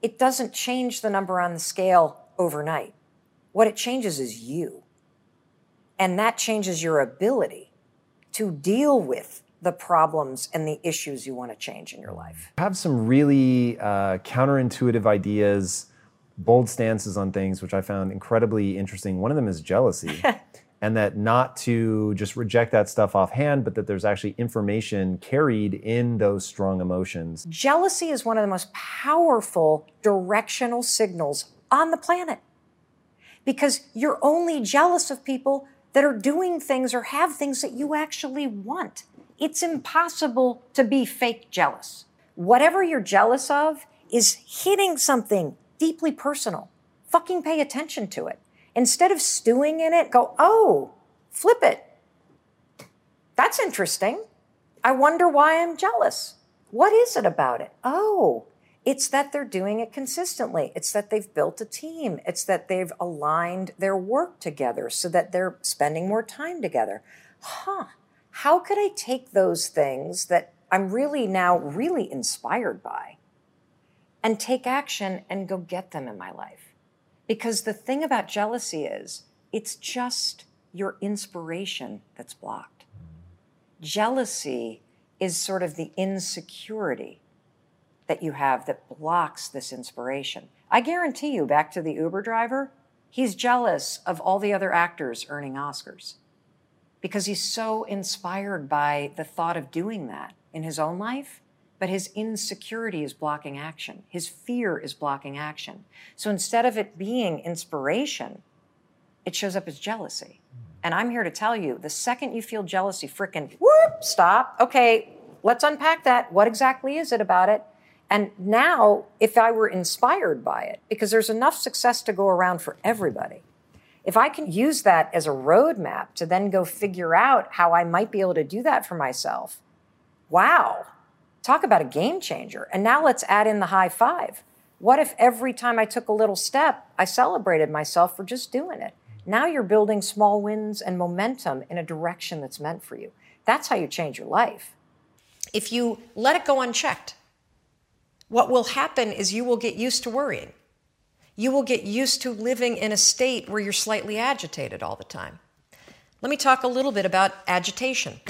It doesn't change the number on the scale overnight. What it changes is you. And that changes your ability to deal with the problems and the issues you want to change in your life. I have some really uh, counterintuitive ideas, bold stances on things, which I found incredibly interesting. One of them is jealousy. and that not to just reject that stuff offhand, but that there's actually information carried in those strong emotions. Jealousy is one of the most powerful directional signals on the planet because you're only jealous of people that are doing things or have things that you actually want. It's impossible to be fake jealous. Whatever you're jealous of is hitting something deeply personal. Fucking pay attention to it. Instead of stewing in it, go, oh, flip it. That's interesting. I wonder why I'm jealous. What is it about it? Oh, it's that they're doing it consistently. It's that they've built a team. It's that they've aligned their work together so that they're spending more time together. Huh. How could I take those things that I'm really now really inspired by and take action and go get them in my life? Because the thing about jealousy is it's just your inspiration that's blocked. Jealousy is sort of the insecurity that you have that blocks this inspiration. I guarantee you, back to the Uber driver, he's jealous of all the other actors earning Oscars because he's so inspired by the thought of doing that in his own life but his insecurity is blocking action. His fear is blocking action. So instead of it being inspiration, it shows up as jealousy. And I'm here to tell you the second you feel jealousy, frickin' whoop, stop. Okay, let's unpack that. What exactly is it about it? And now, if I were inspired by it, because there's enough success to go around for everybody, if I can use that as a roadmap to then go figure out how I might be able to do that for myself, wow, Talk about a game changer. And now let's add in the high five. What if every time I took a little step, I celebrated myself for just doing it? Now you're building small wins and momentum in a direction that's meant for you. That's how you change your life. If you let it go unchecked, what will happen is you will get used to worrying. You will get used to living in a state where you're slightly agitated all the time. Let me talk a little bit about agitation.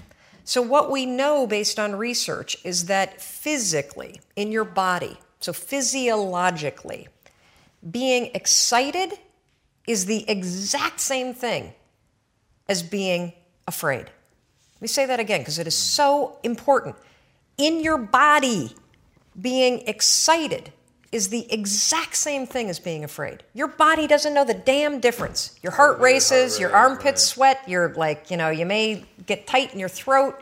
So, what we know based on research is that physically, in your body, so physiologically, being excited is the exact same thing as being afraid. Let me say that again because it is so important. In your body, being excited is the exact same thing as being afraid. Your body doesn't know the damn difference. Your heart races, your armpits sweat, you're like, you know, you may get tight in your throat.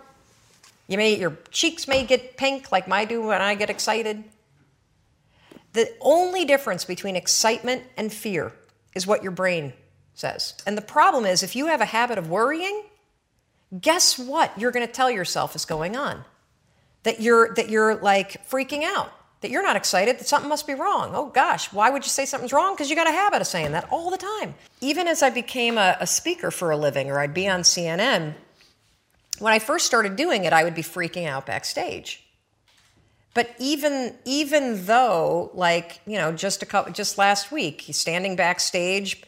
You may your cheeks may get pink like I do when I get excited. The only difference between excitement and fear is what your brain says. And the problem is if you have a habit of worrying, guess what you're going to tell yourself is going on? That you're that you're like freaking out that you're not excited, that something must be wrong. Oh gosh, why would you say something's wrong? Because you got a habit of saying that all the time. Even as I became a, a speaker for a living or I'd be on CNN, when I first started doing it, I would be freaking out backstage. But even even though, like you know, just a couple, just last week, he's standing backstage,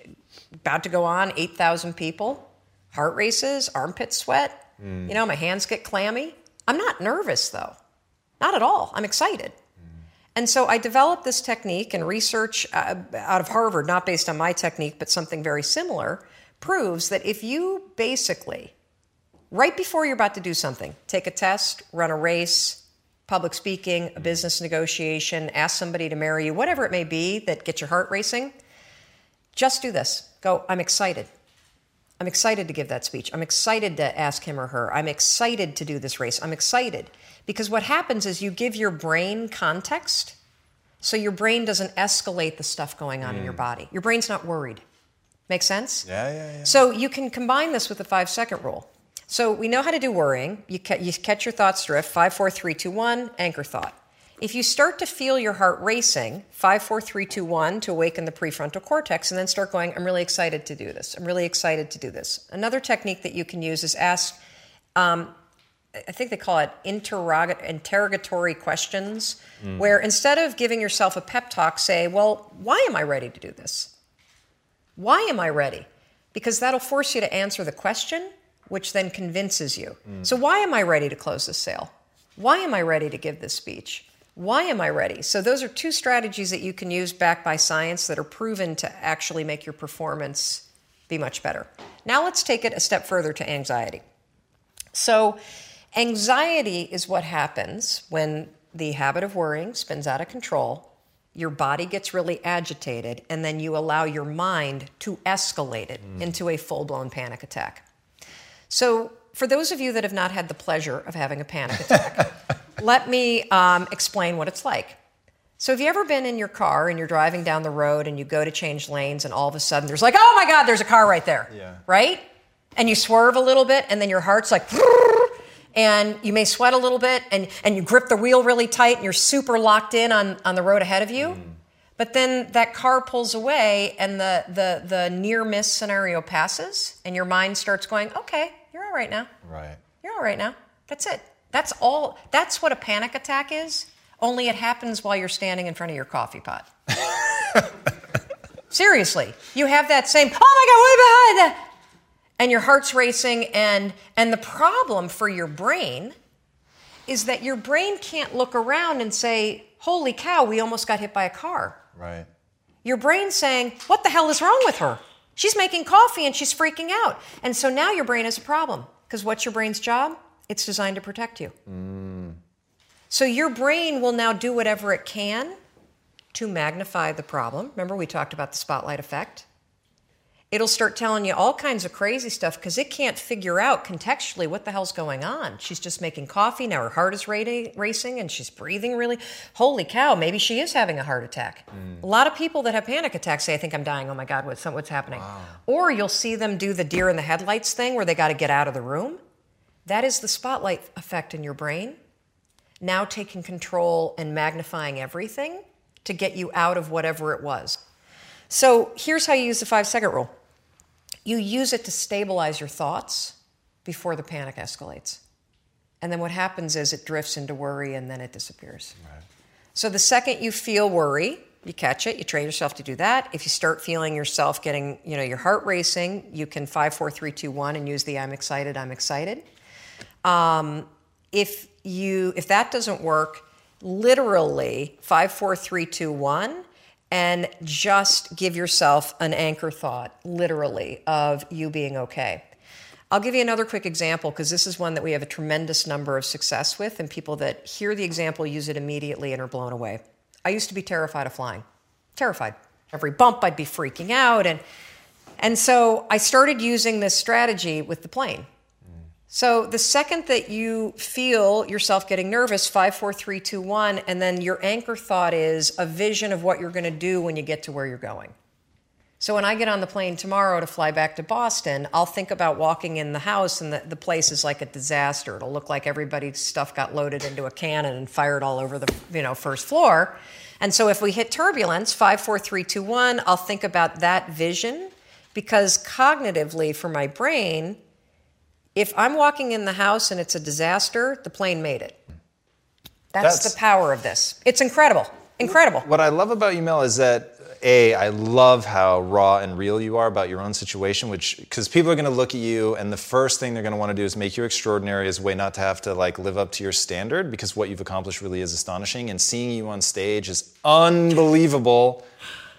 about to go on, eight thousand people, heart races, armpit sweat. Mm. You know, my hands get clammy. I'm not nervous though, not at all. I'm excited. And so I developed this technique and research uh, out of Harvard, not based on my technique, but something very similar, proves that if you basically, right before you're about to do something, take a test, run a race, public speaking, a business negotiation, ask somebody to marry you, whatever it may be that gets your heart racing, just do this. Go, I'm excited. I'm excited to give that speech. I'm excited to ask him or her. I'm excited to do this race. I'm excited. Because what happens is you give your brain context so your brain doesn't escalate the stuff going on mm. in your mm. body. Your brain's not worried. Make sense? Yeah, yeah, yeah. So you can combine this with the five second rule. So we know how to do worrying. You, ca- you catch your thoughts drift, five, four, three, two, one, anchor thought. If you start to feel your heart racing, five, four, three, two, one, to awaken the prefrontal cortex, and then start going, I'm really excited to do this. I'm really excited to do this. Another technique that you can use is ask, um, I think they call it interrogatory questions, mm. where instead of giving yourself a pep talk, say, Well, why am I ready to do this? Why am I ready? Because that'll force you to answer the question, which then convinces you. Mm. So, why am I ready to close this sale? Why am I ready to give this speech? Why am I ready? So, those are two strategies that you can use backed by science that are proven to actually make your performance be much better. Now, let's take it a step further to anxiety. So, Anxiety is what happens when the habit of worrying spins out of control, your body gets really agitated, and then you allow your mind to escalate it mm. into a full blown panic attack. So, for those of you that have not had the pleasure of having a panic attack, let me um, explain what it's like. So, have you ever been in your car and you're driving down the road and you go to change lanes and all of a sudden there's like, oh my God, there's a car right there? Yeah. Right? And you swerve a little bit and then your heart's like, and you may sweat a little bit and, and you grip the wheel really tight and you're super locked in on, on the road ahead of you. Mm. But then that car pulls away and the, the, the near miss scenario passes and your mind starts going, okay, you're all right now. Right. You're all right now. That's it. That's all. That's what a panic attack is, only it happens while you're standing in front of your coffee pot. Seriously, you have that same, oh my God, what about that? And your heart's racing and and the problem for your brain is that your brain can't look around and say holy cow we almost got hit by a car. Right. Your brain's saying what the hell is wrong with her? She's making coffee and she's freaking out. And so now your brain has a problem because what's your brain's job? It's designed to protect you. Mm. so your brain will now do whatever it can to magnify the problem. Remember we talked about the spotlight effect it'll start telling you all kinds of crazy stuff because it can't figure out contextually what the hell's going on. She's just making coffee. Now her heart is racing and she's breathing really. Holy cow, maybe she is having a heart attack. Mm. A lot of people that have panic attacks say, I think I'm dying. Oh my God, what's, what's happening? Wow. Or you'll see them do the deer in the headlights thing where they got to get out of the room. That is the spotlight effect in your brain. Now taking control and magnifying everything to get you out of whatever it was. So here's how you use the five second rule you use it to stabilize your thoughts before the panic escalates. And then what happens is it drifts into worry and then it disappears. Right. So the second you feel worry, you catch it, you train yourself to do that. If you start feeling yourself getting, you know, your heart racing, you can five, four, three, two, one, and use the I'm excited, I'm excited. Um, if you if that doesn't work, literally five, four, three, two, one, and just give yourself an anchor thought, literally, of you being okay. I'll give you another quick example because this is one that we have a tremendous number of success with, and people that hear the example use it immediately and are blown away. I used to be terrified of flying, terrified. Every bump, I'd be freaking out. And, and so I started using this strategy with the plane. So the second that you feel yourself getting nervous, five, four, three, two, one, and then your anchor thought is a vision of what you're going to do when you get to where you're going. So when I get on the plane tomorrow to fly back to Boston, I'll think about walking in the house and the, the place is like a disaster. It'll look like everybody's stuff got loaded into a cannon and fired all over the you know first floor. And so if we hit turbulence, five, four, three, two, one, I'll think about that vision because cognitively for my brain, if I'm walking in the house and it's a disaster, the plane made it. That's, That's- the power of this. It's incredible. Incredible. What I love about you, Mel, is that a I love how raw and real you are about your own situation, which because people are going to look at you and the first thing they're going to want to do is make you extraordinary as a way not to have to like live up to your standard because what you've accomplished really is astonishing and seeing you on stage is unbelievable.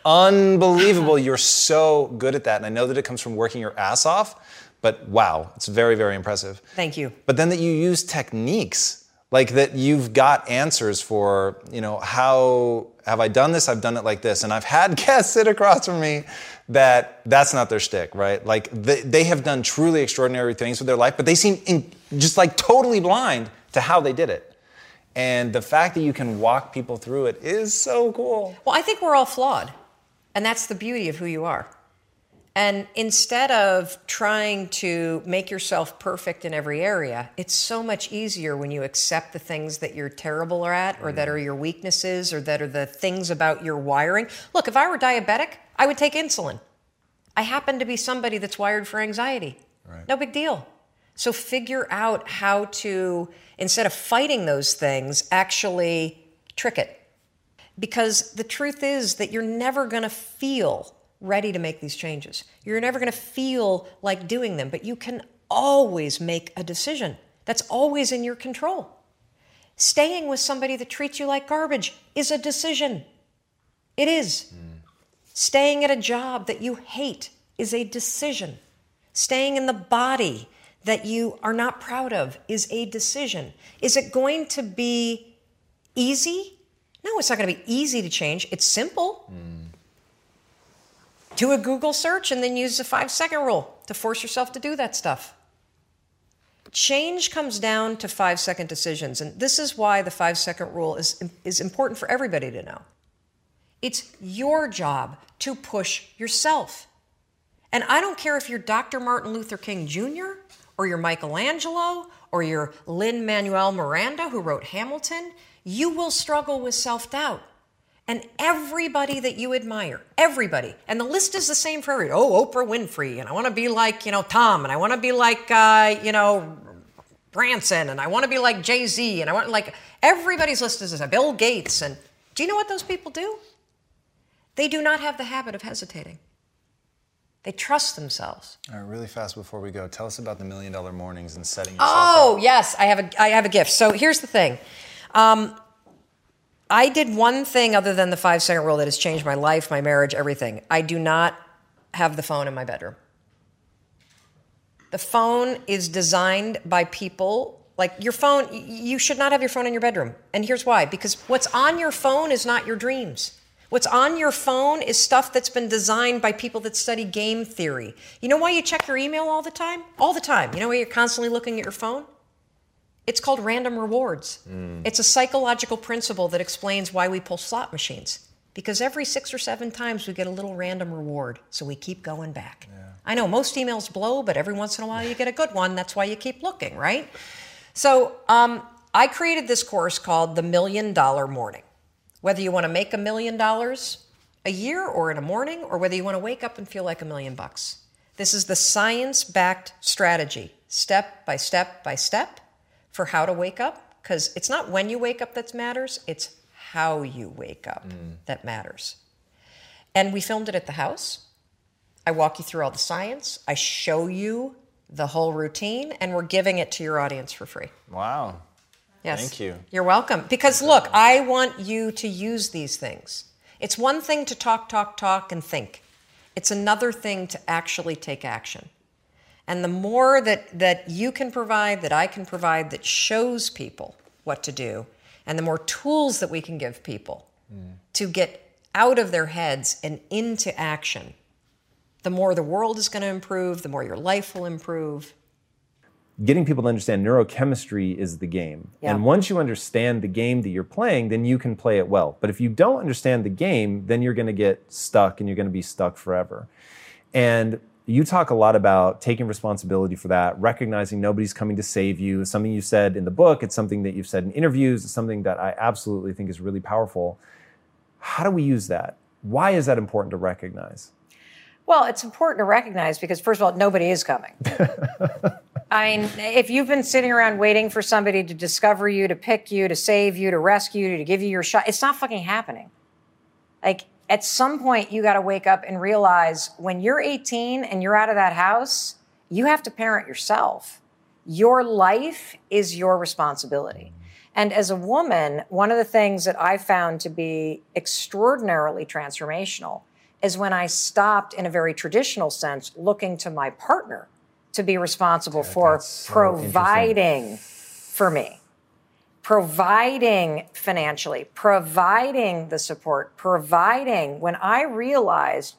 Unbelievable. You're so good at that. And I know that it comes from working your ass off, but wow, it's very, very impressive. Thank you. But then that you use techniques like that you've got answers for, you know, how have I done this? I've done it like this. And I've had guests sit across from me that that's not their stick, right? Like they, they have done truly extraordinary things with their life, but they seem in, just like totally blind to how they did it. And the fact that you can walk people through it is so cool. Well, I think we're all flawed. And that's the beauty of who you are. And instead of trying to make yourself perfect in every area, it's so much easier when you accept the things that you're terrible at or that mm. are your weaknesses or that are the things about your wiring. Look, if I were diabetic, I would take insulin. I happen to be somebody that's wired for anxiety. Right. No big deal. So figure out how to, instead of fighting those things, actually trick it. Because the truth is that you're never going to feel ready to make these changes. You're never going to feel like doing them, but you can always make a decision. That's always in your control. Staying with somebody that treats you like garbage is a decision. It is. Staying at a job that you hate is a decision. Staying in the body that you are not proud of is a decision. Is it going to be easy? No, it's not going to be easy to change. It's simple. Mm. Do a Google search and then use the five second rule to force yourself to do that stuff. Change comes down to five second decisions. And this is why the five second rule is, is important for everybody to know. It's your job to push yourself. And I don't care if you're Dr. Martin Luther King Jr., or you're Michelangelo, or you're Lin Manuel Miranda, who wrote Hamilton, you will struggle with self doubt. And everybody that you admire, everybody, and the list is the same for everybody. Oh, Oprah Winfrey, and I want to be like, you know, Tom, and I want to be like, uh, you know, Branson, and I want to be like Jay Z, and I want like everybody's list is this. Bill Gates, and do you know what those people do? They do not have the habit of hesitating. They trust themselves. All right, really fast before we go, tell us about the million dollar mornings and setting yourself Oh up. yes, I have a I have a gift. So here's the thing. Um, I did one thing other than the five second rule that has changed my life, my marriage, everything. I do not have the phone in my bedroom. The phone is designed by people like your phone. You should not have your phone in your bedroom, and here's why: because what's on your phone is not your dreams. What's on your phone is stuff that's been designed by people that study game theory. You know why you check your email all the time? All the time. You know why you're constantly looking at your phone? It's called random rewards. It's a psychological principle that explains why we pull slot machines. Because every six or seven times we get a little random reward, so we keep going back. I know most emails blow, but every once in a while you get a good one. That's why you keep looking, right? So um, I created this course called The Million Dollar Morning. Whether you want to make a million dollars a year or in a morning, or whether you want to wake up and feel like a million bucks. This is the science backed strategy, step by step by step, for how to wake up. Because it's not when you wake up that matters, it's how you wake up mm. that matters. And we filmed it at the house. I walk you through all the science, I show you the whole routine, and we're giving it to your audience for free. Wow. Yes. Thank you. You're welcome. Because look, I want you to use these things. It's one thing to talk, talk, talk, and think. It's another thing to actually take action. And the more that, that you can provide, that I can provide, that shows people what to do, and the more tools that we can give people to get out of their heads and into action, the more the world is going to improve, the more your life will improve. getting people to understand neurochemistry is the game. Yeah. And once you understand the game that you're playing, then you can play it well. But if you don't understand the game, then you're going to get stuck and you're going to be stuck forever. And you talk a lot about taking responsibility for that, recognizing nobody's coming to save you. It's something you said in the book, it's something that you've said in interviews, it's something that I absolutely think is really powerful. How do we use that? Why is that important to recognize? Well, it's important to recognize because, first of all, nobody is coming. I mean, if you've been sitting around waiting for somebody to discover you, to pick you, to save you, to rescue you, to give you your shot, it's not fucking happening. Like, at some point, you got to wake up and realize when you're 18 and you're out of that house, you have to parent yourself. Your life is your responsibility. And as a woman, one of the things that I found to be extraordinarily transformational is when I stopped, in a very traditional sense, looking to my partner to be responsible for so providing for me, providing financially, providing the support, providing. When I realized,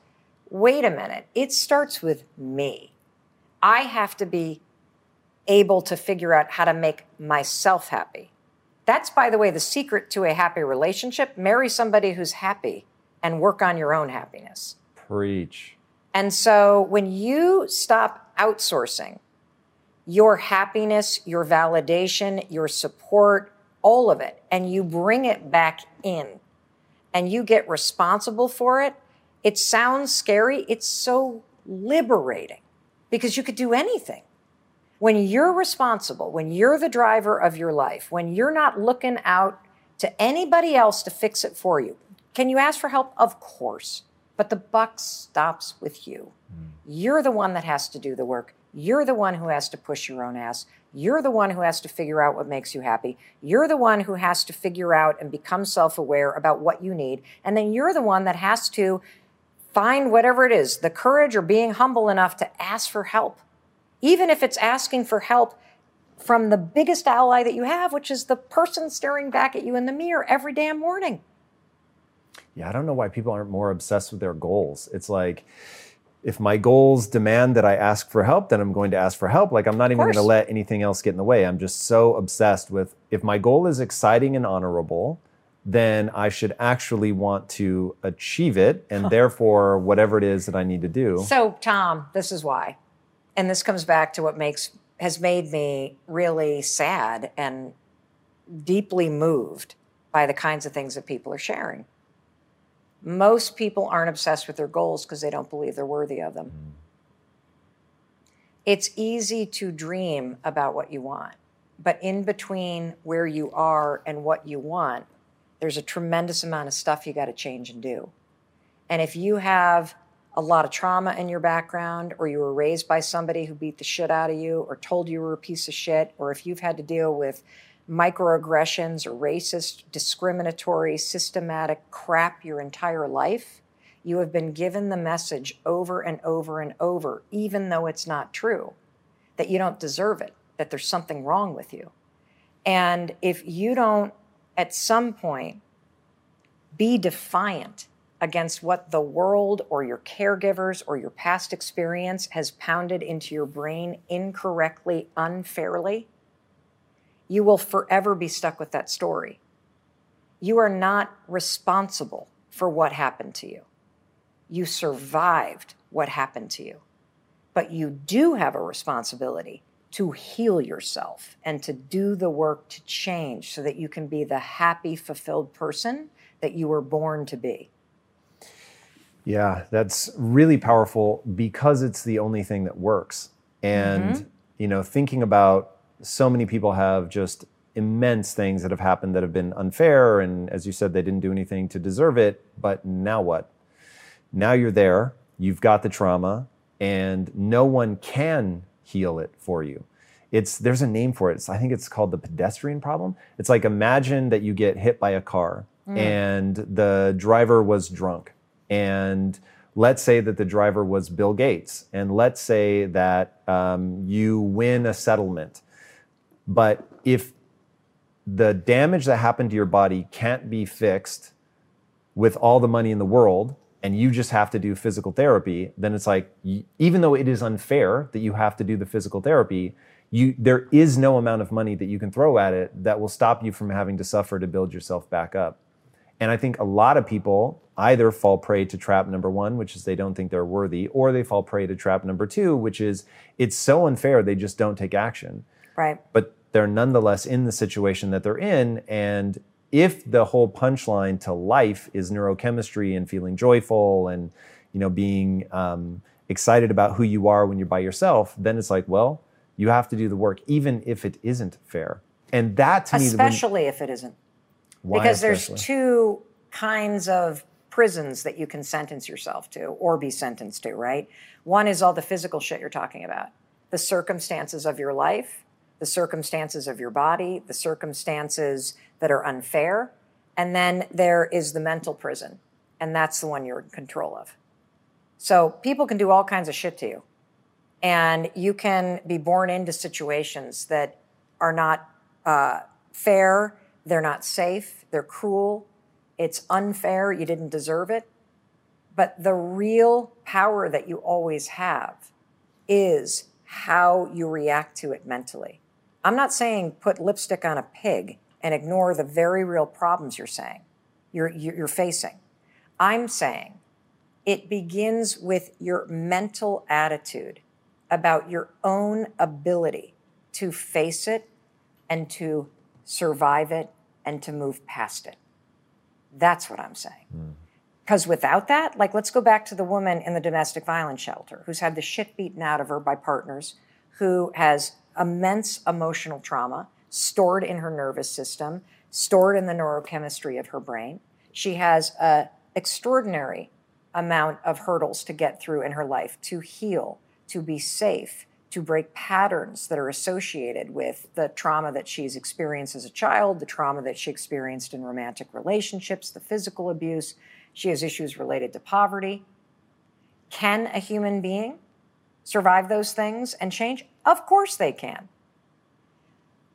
wait a minute, it starts with me. I have to be able to figure out how to make myself happy. That's, by the way, the secret to a happy relationship. Marry somebody who's happy and work on your own happiness. Preach. And so when you stop outsourcing your happiness, your validation, your support, all of it, and you bring it back in and you get responsible for it, it sounds scary. It's so liberating because you could do anything. When you're responsible, when you're the driver of your life, when you're not looking out to anybody else to fix it for you, can you ask for help? Of course. But the buck stops with you. Hmm. You're the one that has to do the work. You're the one who has to push your own ass. You're the one who has to figure out what makes you happy. You're the one who has to figure out and become self aware about what you need. And then you're the one that has to find whatever it is the courage or being humble enough to ask for help. Even if it's asking for help from the biggest ally that you have, which is the person staring back at you in the mirror every damn morning. Yeah, I don't know why people aren't more obsessed with their goals. It's like, if my goals demand that I ask for help, then I'm going to ask for help. Like, I'm not even going to let anything else get in the way. I'm just so obsessed with if my goal is exciting and honorable, then I should actually want to achieve it. And therefore, whatever it is that I need to do. So, Tom, this is why. And this comes back to what makes has made me really sad and deeply moved by the kinds of things that people are sharing. Most people aren't obsessed with their goals because they don't believe they're worthy of them. Mm-hmm. It's easy to dream about what you want, but in between where you are and what you want, there's a tremendous amount of stuff you got to change and do. And if you have a lot of trauma in your background, or you were raised by somebody who beat the shit out of you, or told you were a piece of shit, or if you've had to deal with microaggressions or racist, discriminatory, systematic crap your entire life, you have been given the message over and over and over, even though it's not true, that you don't deserve it, that there's something wrong with you. And if you don't, at some point, be defiant against what the world or your caregivers or your past experience has pounded into your brain incorrectly, unfairly, you will forever be stuck with that story. You are not responsible for what happened to you. You survived what happened to you. But you do have a responsibility to heal yourself and to do the work to change so that you can be the happy, fulfilled person that you were born to be. Yeah, that's really powerful because it's the only thing that works. And, mm-hmm. you know, thinking about so many people have just immense things that have happened that have been unfair. And as you said, they didn't do anything to deserve it. But now what? Now you're there, you've got the trauma, and no one can heal it for you. It's there's a name for it. It's, I think it's called the pedestrian problem. It's like imagine that you get hit by a car and the driver was drunk. And let's say that the driver was Bill Gates. And let's say that um, you win a settlement. But if the damage that happened to your body can't be fixed with all the money in the world and you just have to do physical therapy, then it's like, even though it is unfair that you have to do the physical therapy, you there is no amount of money that you can throw at it that will stop you from having to suffer to build yourself back up. And I think a lot of people either fall prey to trap number one, which is they don't think they're worthy, or they fall prey to trap number two, which is it's so unfair they just don't take action. Right. But they're nonetheless in the situation that they're in. And if the whole punchline to life is neurochemistry and feeling joyful and you know being um, excited about who you are when you're by yourself, then it's like, well, you have to do the work, even if it isn't fair. And that to especially me, especially if it isn't, why because especially? there's two kinds of prisons that you can sentence yourself to or be sentenced to. Right? One is all the physical shit you're talking about, the circumstances of your life, the circumstances of your body, the circumstances that are unfair, and then there is the mental prison, and that's the one you're in control of. So people can do all kinds of shit to you. And you can be born into situations that are not uh, fair, they're not safe, they're cruel, it's unfair, you didn't deserve it. But the real power that you always have is how you react to it mentally. I'm not saying put lipstick on a pig and ignore the very real problems you're saying, you're, you're facing. I'm saying it begins with your mental attitude about your own ability to face it and to survive it and to move past it. That's what I'm saying. Hmm. Because without that, like let's go back to the woman in the domestic violence shelter who's had the shit beaten out of her by partners, who has immense emotional trauma stored in her nervous system, stored in the neurochemistry of her brain. She has an extraordinary amount of hurdles to get through in her life to heal, to be safe, to break patterns that are associated with the trauma that she's experienced as a child, the trauma that she experienced in romantic relationships, the physical abuse. She has issues related to poverty. Can a human being survive those things and change? Of course they can.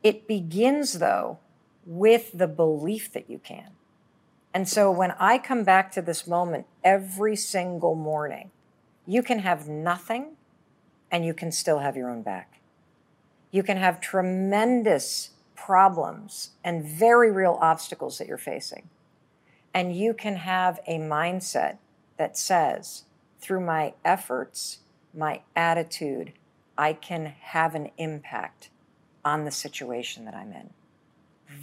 It begins, though, with the belief that you can. And so when I come back to this moment every single morning, you can have nothing and you can still have your own back. You can have tremendous problems and very real obstacles that you're facing. And you can have a mindset that says, through my efforts, my attitude, I can have an impact on the situation that I'm in.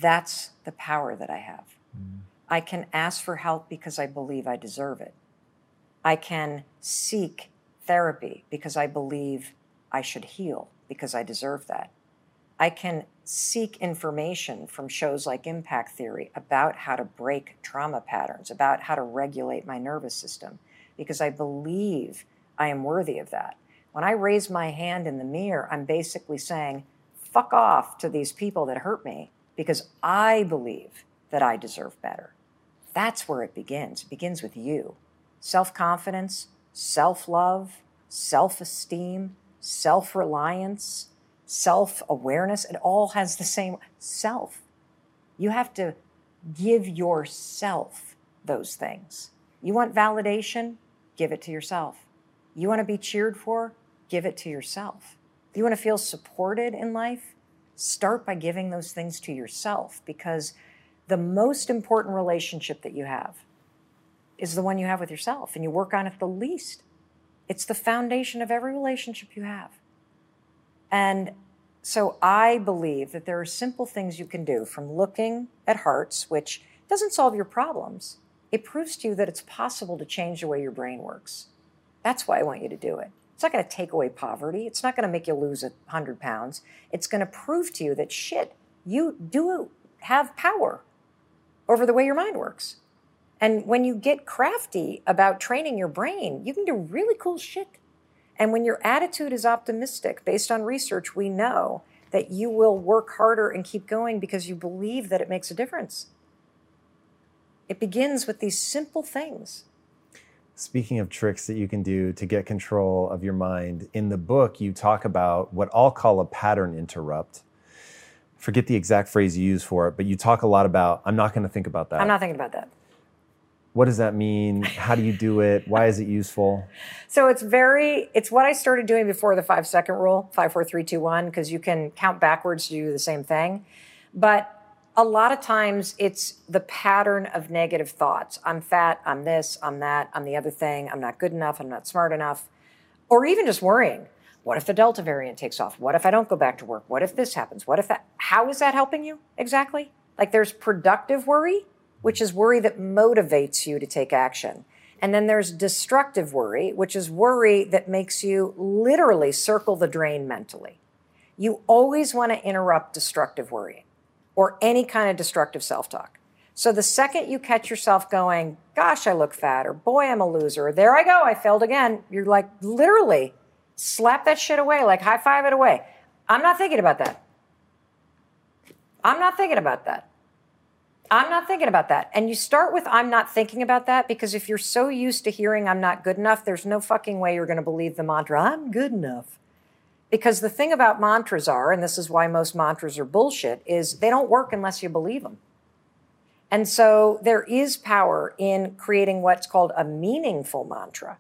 That's the power that I have. Mm. I can ask for help because I believe I deserve it. I can seek therapy because I believe I should heal because I deserve that. I can seek information from shows like Impact Theory about how to break trauma patterns, about how to regulate my nervous system, because I believe I am worthy of that. When I raise my hand in the mirror, I'm basically saying, fuck off to these people that hurt me because I believe that I deserve better. That's where it begins. It begins with you self confidence, self love, self esteem, self reliance, self awareness. It all has the same self. You have to give yourself those things. You want validation? Give it to yourself. You want to be cheered for? Give it to yourself. You want to feel supported in life? Start by giving those things to yourself because the most important relationship that you have is the one you have with yourself, and you work on it the least. It's the foundation of every relationship you have. And so I believe that there are simple things you can do from looking at hearts, which doesn't solve your problems. It proves to you that it's possible to change the way your brain works. That's why I want you to do it. It's not going to take away poverty. It's not going to make you lose a 100 pounds. It's going to prove to you that shit, you do have power over the way your mind works. And when you get crafty about training your brain, you can do really cool shit. And when your attitude is optimistic, based on research, we know that you will work harder and keep going because you believe that it makes a difference. It begins with these simple things. Speaking of tricks that you can do to get control of your mind, in the book, you talk about what I'll call a pattern interrupt. Forget the exact phrase you use for it, but you talk a lot about, I'm not going to think about that. I'm not thinking about that. What does that mean? How do you do it? Why is it useful? So it's very, it's what I started doing before the five second rule, five, four, three, two, one, because you can count backwards to do the same thing. But a lot of times it's the pattern of negative thoughts. I'm fat, I'm this, I'm that, I'm the other thing, I'm not good enough, I'm not smart enough, or even just worrying. What if the Delta variant takes off? What if I don't go back to work? What if this happens? What if that? How is that helping you exactly? Like there's productive worry, which is worry that motivates you to take action. And then there's destructive worry, which is worry that makes you literally circle the drain mentally. You always want to interrupt destructive worrying or any kind of destructive self talk. So the second you catch yourself going, gosh, I look fat, or boy, I'm a loser, or there I go, I failed again, you're like, literally slap that shit away, like high five it away. I'm not thinking about that. I'm not thinking about that. I'm not thinking about that. And you start with I'm not thinking about that because if you're so used to hearing I'm not good enough, there's no fucking way you're going to believe the mantra I'm good enough. Because the thing about mantras are, and this is why most mantras are bullshit, is they don't work unless you believe them. And so there is power in creating what's called a meaningful mantra.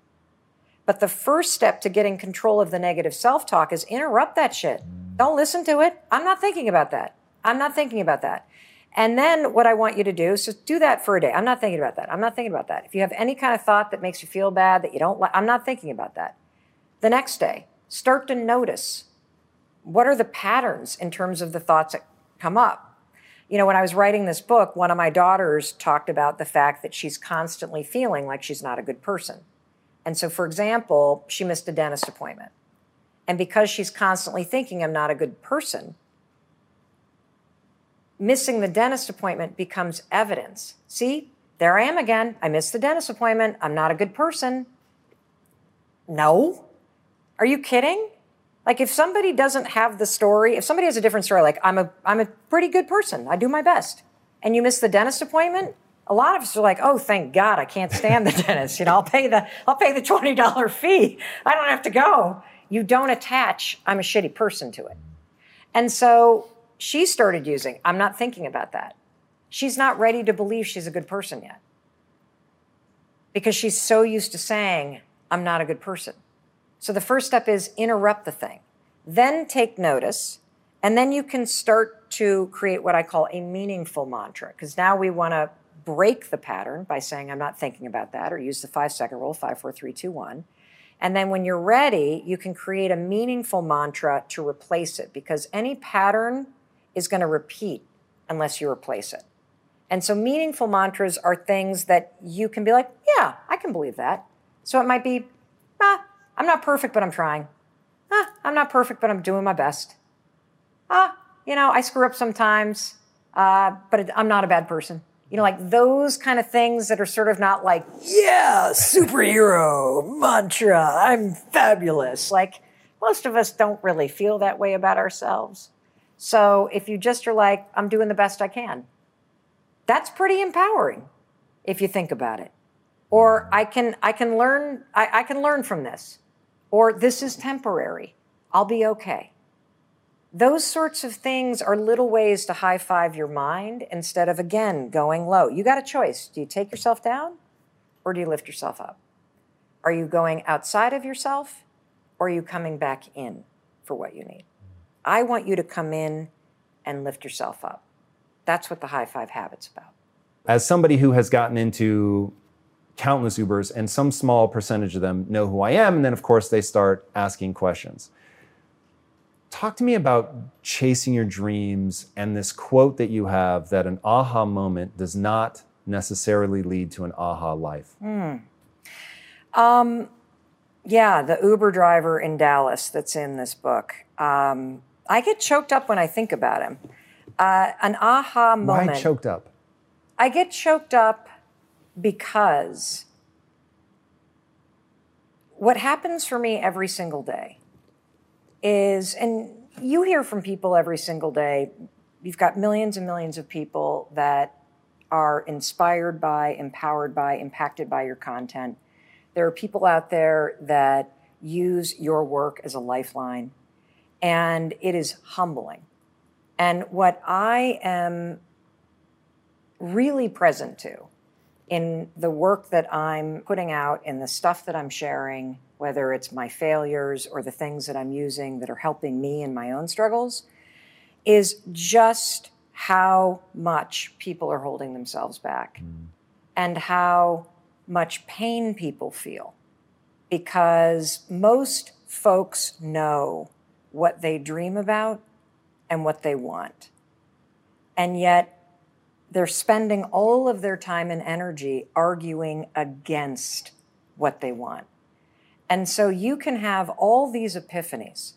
But the first step to getting control of the negative self talk is interrupt that shit. Don't listen to it. I'm not thinking about that. I'm not thinking about that. And then what I want you to do is just do that for a day. I'm not thinking about that. I'm not thinking about that. If you have any kind of thought that makes you feel bad, that you don't like, I'm not thinking about that. The next day, start to notice what are the patterns in terms of the thoughts that come up. You know, when I was writing this book, one of my daughters talked about the fact that she's constantly feeling like she's not a good person. And so, for example, she missed a dentist appointment. And because she's constantly thinking, I'm not a good person, missing the dentist appointment becomes evidence. See, there I am again. I missed the dentist appointment. I'm not a good person. No. Are you kidding? Like if somebody doesn't have the story, if somebody has a different story, like I'm a I'm a pretty good person. I do my best. And you miss the dentist appointment, a lot of us are like, "Oh, thank God, I can't stand the dentist. You know, I'll pay the I'll pay the $20 fee. I don't have to go." You don't attach I'm a shitty person to it. And so she started using. I'm not thinking about that. She's not ready to believe she's a good person yet because she's so used to saying, I'm not a good person. So the first step is interrupt the thing, then take notice, and then you can start to create what I call a meaningful mantra because now we want to break the pattern by saying, I'm not thinking about that, or use the five second rule five, four, three, two, one. And then when you're ready, you can create a meaningful mantra to replace it because any pattern is going to repeat unless you replace it. And so meaningful mantras are things that you can be like, yeah, I can believe that. So it might be, ah, I'm not perfect, but I'm trying. Ah, I'm not perfect, but I'm doing my best. Ah, you know, I screw up sometimes, uh, but I'm not a bad person. You know, like those kind of things that are sort of not like, yeah, superhero, mantra, I'm fabulous. Like most of us don't really feel that way about ourselves. So if you just are like, I'm doing the best I can, that's pretty empowering if you think about it. Or I can, I can learn, I, I can learn from this. Or this is temporary. I'll be okay. Those sorts of things are little ways to high five your mind instead of, again, going low. You got a choice. Do you take yourself down or do you lift yourself up? Are you going outside of yourself or are you coming back in for what you need? I want you to come in and lift yourself up. That's what the high five habit's about. As somebody who has gotten into countless Ubers, and some small percentage of them know who I am, and then of course they start asking questions. Talk to me about chasing your dreams and this quote that you have that an aha moment does not necessarily lead to an aha life. Mm. Um, yeah, the Uber driver in Dallas that's in this book. Um, I get choked up when I think about him. Uh, an aha moment. Why choked up? I get choked up because what happens for me every single day is, and you hear from people every single day, you've got millions and millions of people that are inspired by, empowered by, impacted by your content. There are people out there that use your work as a lifeline and it is humbling. And what I am really present to in the work that I'm putting out, in the stuff that I'm sharing, whether it's my failures or the things that I'm using that are helping me in my own struggles, is just how much people are holding themselves back mm. and how much pain people feel. Because most folks know what they dream about and what they want. And yet, they're spending all of their time and energy arguing against what they want. And so you can have all these epiphanies.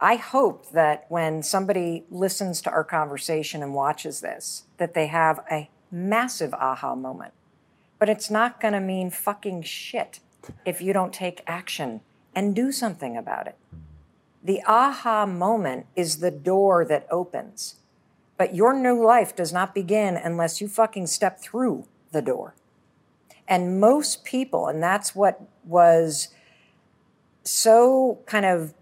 I hope that when somebody listens to our conversation and watches this, that they have a massive aha moment. But it's not going to mean fucking shit if you don't take action and do something about it. The aha moment is the door that opens. But your new life does not begin unless you fucking step through the door. And most people, and that's what was so kind of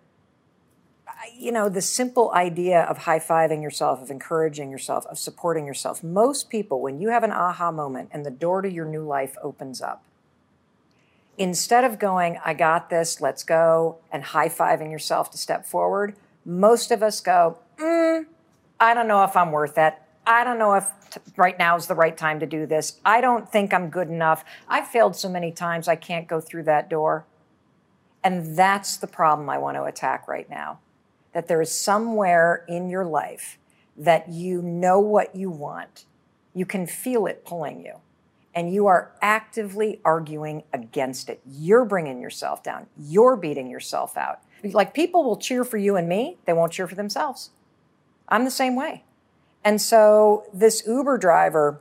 you know, the simple idea of high fiving yourself, of encouraging yourself, of supporting yourself. Most people, when you have an aha moment and the door to your new life opens up, instead of going, I got this, let's go, and high fiving yourself to step forward, most of us go, I don't know if I'm worth it. I don't know if t- right now is the right time to do this. I don't think I'm good enough. I've failed so many times, I can't go through that door. And that's the problem I want to attack right now. That there is somewhere in your life that you know what you want, you can feel it pulling you, and you are actively arguing against it. You're bringing yourself down, you're beating yourself out. Like people will cheer for you and me, they won't cheer for themselves. I'm the same way. And so, this Uber driver,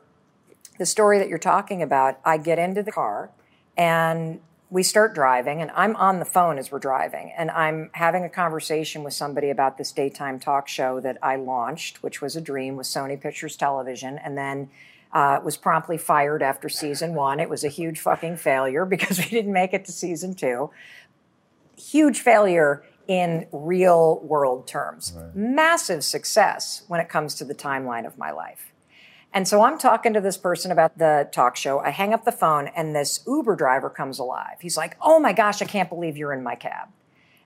the story that you're talking about, I get into the car and we start driving and I'm on the phone as we're driving and I'm having a conversation with somebody about this daytime talk show that I launched, which was a dream with Sony Pictures Television, and then uh, was promptly fired after season one. It was a huge fucking failure because we didn't make it to season two. Huge failure in real world terms. Right. Massive success when it comes to the timeline of my life. And so I'm talking to this person about the talk show. I hang up the phone and this Uber driver comes alive. He's like, Oh my gosh, I can't believe you're in my cab.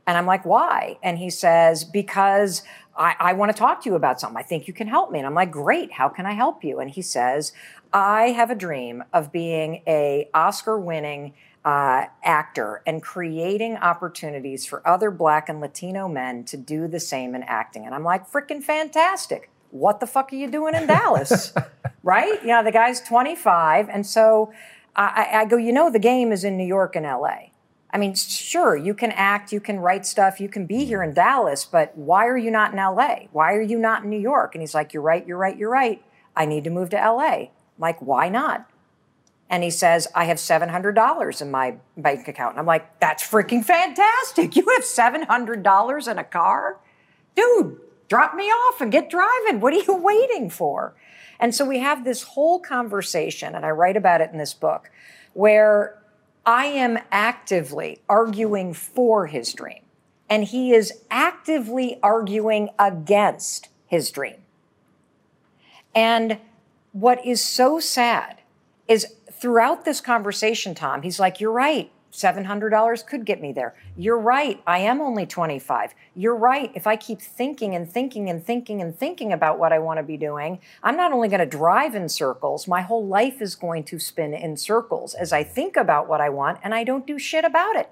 And I'm like, Why? And he says, Because I, I want to talk to you about something. I think you can help me. And I'm like, Great, how can I help you? And he says, I have a dream of being a Oscar winning uh, actor and creating opportunities for other black and Latino men to do the same in acting. And I'm like, freaking fantastic what the fuck are you doing in Dallas? right? You know, the guy's 25. And so I, I, go, you know, the game is in New York and LA. I mean, sure, you can act, you can write stuff, you can be here in Dallas, but why are you not in LA? Why are you not in New York? And he's like, you're right, you're right, you're right. I need to move to LA. I'm like, why not? And he says, I have $700 in my bank account. And I'm like, that's freaking fantastic. You have $700 in a car? Dude, drop me off and get driving. What are you waiting for? And so we have this whole conversation, and I write about it in this book, where I am actively arguing for his dream, and he is actively arguing against his dream. And what is so sad is throughout this conversation, Tom, he's like, You're right. $700 could get me there. You're right. I am only 25. You're right. If I keep thinking and thinking and thinking and thinking about what I want to be doing, I'm not only going to drive in circles, my whole life is going to spin in circles as I think about what I want and I don't do shit about it.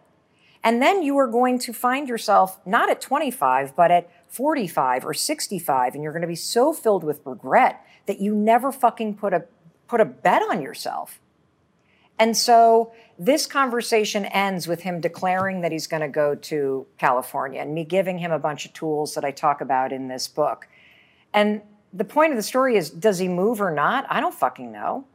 And then you are going to find yourself not at 25, but at 45 or 65 and you're going to be so filled with regret that you never fucking put a put a bet on yourself. And so this conversation ends with him declaring that he's going to go to California and me giving him a bunch of tools that I talk about in this book. And the point of the story is does he move or not? I don't fucking know.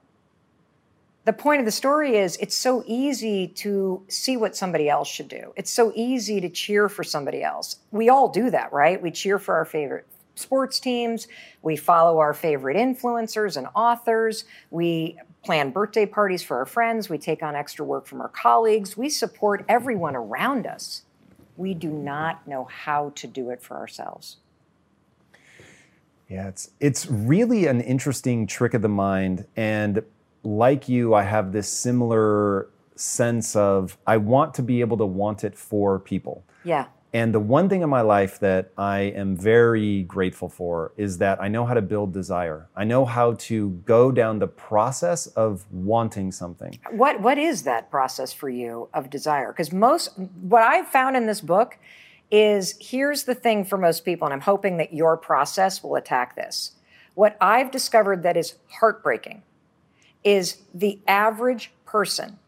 The point of the story is it's so easy to see what somebody else should do. It's so easy to cheer for somebody else. We all do that, right? We cheer for our favorite sports teams. We follow our favorite influencers and authors. We plan birthday parties for our friends. We take on extra work from our colleagues. We support everyone around us. We do not know how to do it for ourselves. Yeah, it's it's really an interesting trick of the mind and like you, I have this similar sense of I want to be able to want it for people. Yeah. And the one thing in my life that I am very grateful for is that I know how to build desire. I know how to go down the process of wanting something. What what is that process for you of desire? Because most what I've found in this book is here's the thing for most people, and I'm hoping that your process will attack this. What I've discovered that is heartbreaking is the average person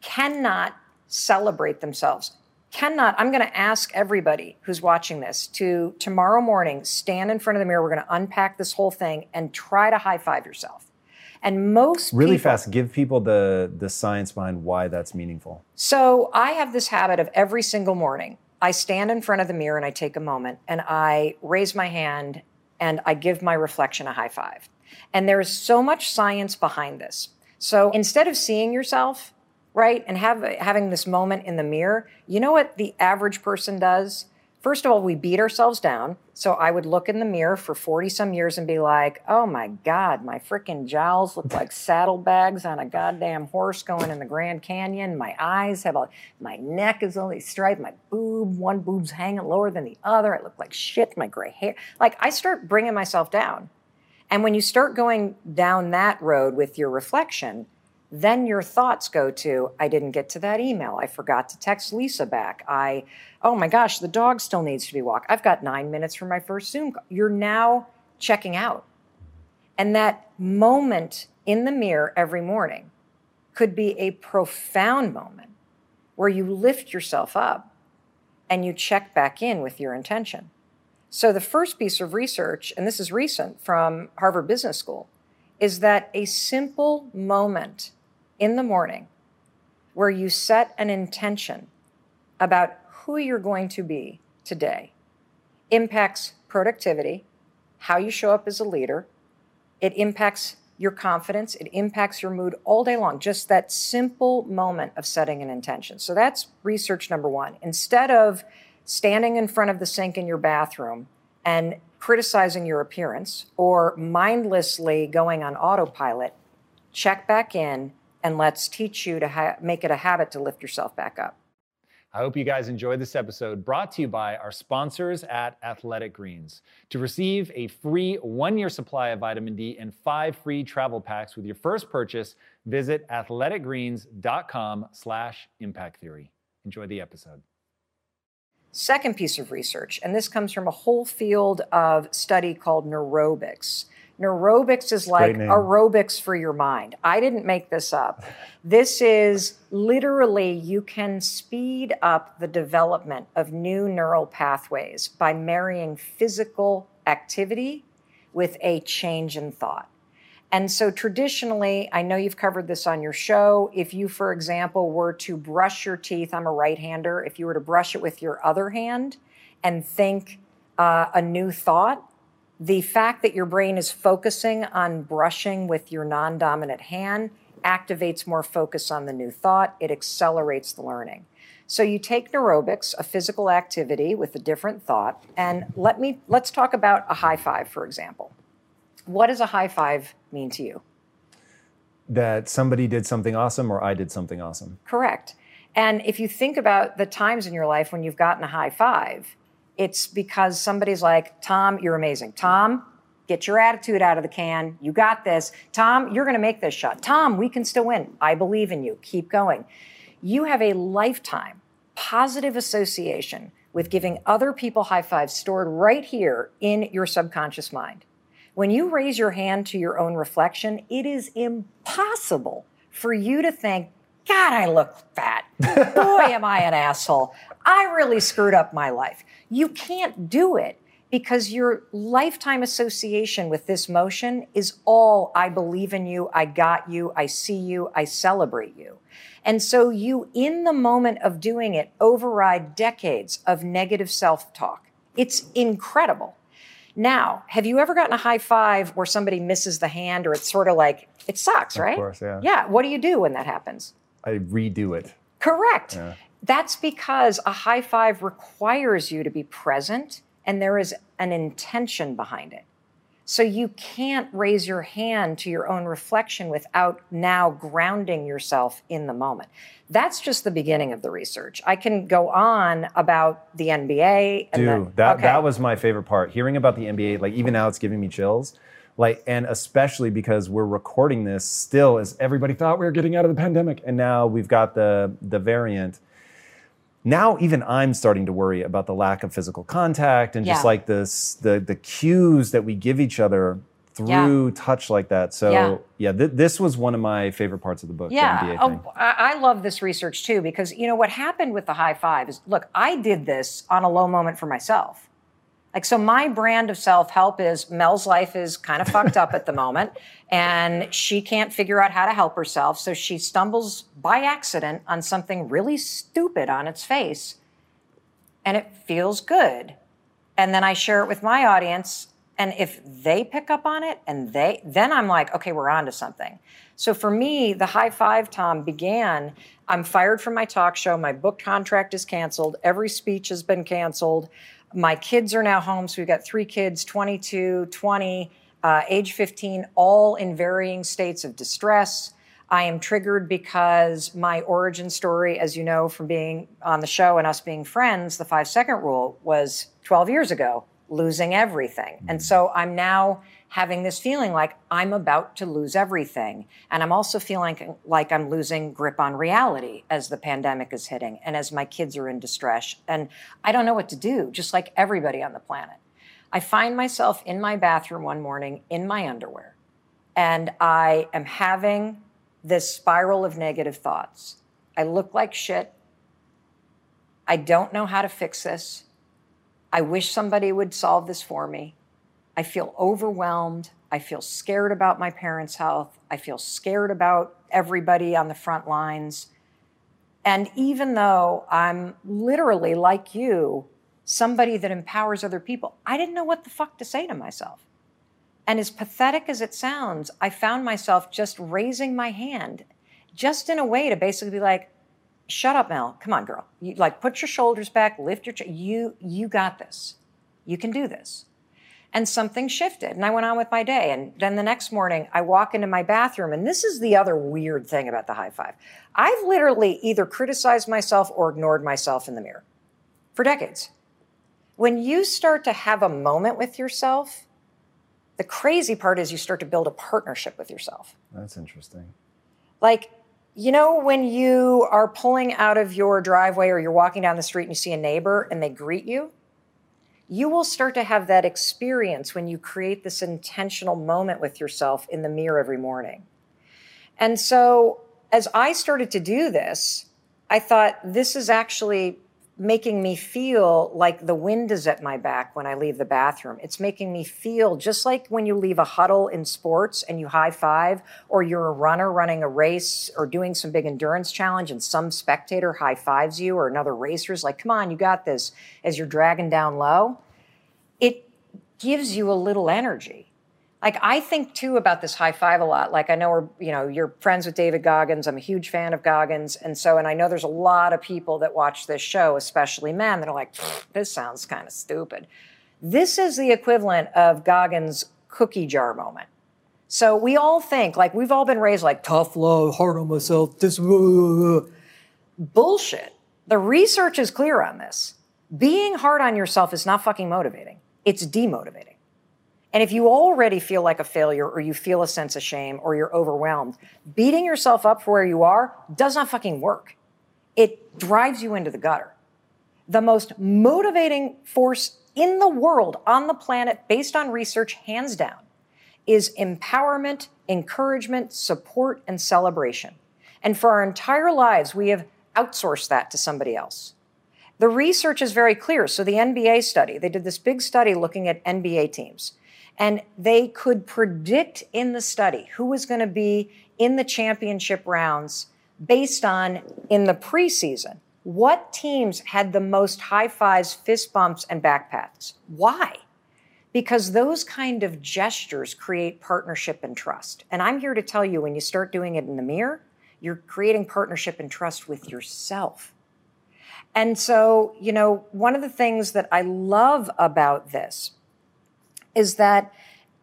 cannot celebrate themselves cannot i'm going to ask everybody who's watching this to tomorrow morning stand in front of the mirror. We're going to unpack this whole thing and try to high five yourself. And most really people, fast give people the the science behind why that's meaningful. So i have this habit of every single morning i stand in front of the mirror and i take a moment and i raise my hand and i give my reflection a high five. And there is so much science behind this. So instead of seeing yourself right? And have having this moment in the mirror. You know what the average person does? First of all, we beat ourselves down. So I would look in the mirror for 40 some years and be like, oh my God, my freaking jowls look like saddlebags on a goddamn horse going in the Grand Canyon. My eyes have a, my neck is only striped. My boob, one boob's hanging lower than the other. I look like shit. My gray hair. Like I start bringing myself down. And when you start going down that road with your reflection, then your thoughts go to i didn't get to that email. I forgot to text lisa back. I oh my gosh the dog still needs to be walked. I've got nine minutes for my first zoom call. you're now checking out. And that moment in the mirror every morning could be a profound moment where you lift yourself up and you check back in with your intention. So the first piece of research and this is recent from harvard business school is that a simple moment in the morning where you set an intention about who you're going to be today impacts productivity, how you show up as a leader. It impacts your confidence, it impacts your mood all day long. Just that simple moment of setting an intention. So that's research number one. Instead of standing in front of the sink in your bathroom and criticizing your appearance or mindlessly going on autopilot, check back in and let's teach you to ha- make it a habit to lift yourself back up. I hope you guys enjoyed this episode brought to you by our sponsors at Athletic Greens. To receive a free one year supply of vitamin D and five free travel packs with your first purchase, visit athleticgreens.com slash impact theory. Enjoy the episode. Second piece of research, and this comes from a whole field of study called neurobics. Neurobics is like aerobics for your mind. I didn't make this up. This is literally you can speed up the development of new neural pathways by marrying physical activity with a change in thought. And so traditionally, I know you've covered this on your show. If you, for example, were to brush your teeth, I'm a right hander, if you were to brush it with your other hand and think uh, a new thought, the fact that your brain is focusing on brushing with your non dominant hand activates more focus on the new thought. It accelerates the learning. So you take neurobics, a physical activity with a different thought, and let me let's talk about a high five, for example. What does a high five mean to you? That somebody did something awesome or I did something awesome. Correct. And if you think about the times in your life when you've gotten a high five, it's because somebody's like, Tom, you're amazing. Tom, get your attitude out of the can. You got this. Tom, you're going to make this shot. Tom, we can still win. I believe in you. Keep going. You have a lifetime positive association with giving other people high fives stored right here in your subconscious mind. When you raise your hand to your own reflection, it is impossible for you to think, God, I look fat. Boy, am I an asshole. I really screwed up my life. You can't do it because your lifetime association with this motion is all I believe in you, I got you, I see you, I celebrate you. And so you, in the moment of doing it, override decades of negative self talk. It's incredible. Now, have you ever gotten a high five where somebody misses the hand or it's sort of like, it sucks, right? Of course, yeah. Yeah. What do you do when that happens? I redo it. Correct. Yeah. That's because a high five requires you to be present and there is an intention behind it. So you can't raise your hand to your own reflection without now grounding yourself in the moment. That's just the beginning of the research. I can go on about the NBA. And Dude, the, that, okay. that was my favorite part. Hearing about the NBA, like even now it's giving me chills. Like, and especially because we're recording this still as everybody thought we were getting out of the pandemic. And now we've got the, the variant now even I'm starting to worry about the lack of physical contact and just like this the the cues that we give each other through yeah. touch like that. So yeah, yeah th- this was one of my favorite parts of the book. Yeah, the oh, I love this research too because you know what happened with the high five is look, I did this on a low moment for myself. Like, so my brand of self help is Mel's life is kind of fucked up at the moment, and she can't figure out how to help herself. So she stumbles by accident on something really stupid on its face, and it feels good. And then I share it with my audience, and if they pick up on it, and they, then I'm like, okay, we're on to something. So for me, the high five, Tom, began. I'm fired from my talk show. My book contract is canceled. Every speech has been canceled. My kids are now home. So we've got three kids 22, 20, uh, age 15, all in varying states of distress. I am triggered because my origin story, as you know from being on the show and us being friends, the five second rule was 12 years ago, losing everything. And mm-hmm. so I'm now having this feeling like I'm about to lose everything. And I'm also feeling like I'm losing grip on reality as the pandemic is hitting and as my kids are in distress. And I don't know what to do, just like everybody on the planet. I find myself in my bathroom one morning in my underwear, and I am having this spiral of negative thoughts. I look like shit. I don't know how to fix this. I wish somebody would solve this for me. I feel overwhelmed. I feel scared about my parents' health. I feel scared about everybody on the front lines. And even though I'm literally like you, somebody that empowers other people, I didn't know what the fuck to say to myself. And as pathetic as it sounds, I found myself just raising my hand, just in a way to basically be like, shut up, Mel. Come on, girl. You, like, put your shoulders back, lift your, you, you got this. You can do this and something shifted and I went on with my day. And then the next morning I walk into my bathroom and this is the other weird thing about the high five. I've literally either criticized myself or ignored myself in the mirror for decades. When you start to have a moment with yourself, the crazy part is you start to build a partnership with yourself. That's interesting. Like, you know, when you are pulling out of your driveway or you're walking down the street and you see a neighbor and they greet you, you will start to have that experience when you create this intentional moment with yourself in the mirror every morning. And so, as I started to do this, I thought this is actually making me feel like the wind is at my back when I leave the bathroom. It's making me feel just like when you leave a huddle in sports and you high five, or you're a runner running a race or doing some big endurance challenge and some spectator high fives you, or another racer's like, come on, you got this, as you're dragging down low. It gives you a little energy like I think too about this high five a lot. Like I know we're, you know, you're friends with David Goggins. I'm a huge fan of Goggins. And so, and I know there's a lot of people that watch this show, especially men, that are like, this sounds kind of stupid. This is the equivalent of Goggins' cookie jar moment. So we all think, like we've all been raised like tough love, hard on myself, this bullshit. The research is clear on this. Being hard on yourself is not fucking motivating. It's demotivating. And if you already feel like a failure or you feel a sense of shame or you're overwhelmed, beating yourself up for where you are does not fucking work. It drives you into the gutter. The most motivating force in the world, on the planet, based on research, hands down, is empowerment, encouragement, support, and celebration. And for our entire lives, we have outsourced that to somebody else. The research is very clear. So the NBA study, they did this big study looking at NBA teams. And they could predict in the study who was going to be in the championship rounds based on in the preseason what teams had the most high fives, fist bumps, and back pats. Why? Because those kind of gestures create partnership and trust. And I'm here to tell you when you start doing it in the mirror, you're creating partnership and trust with yourself. And so, you know, one of the things that I love about this is that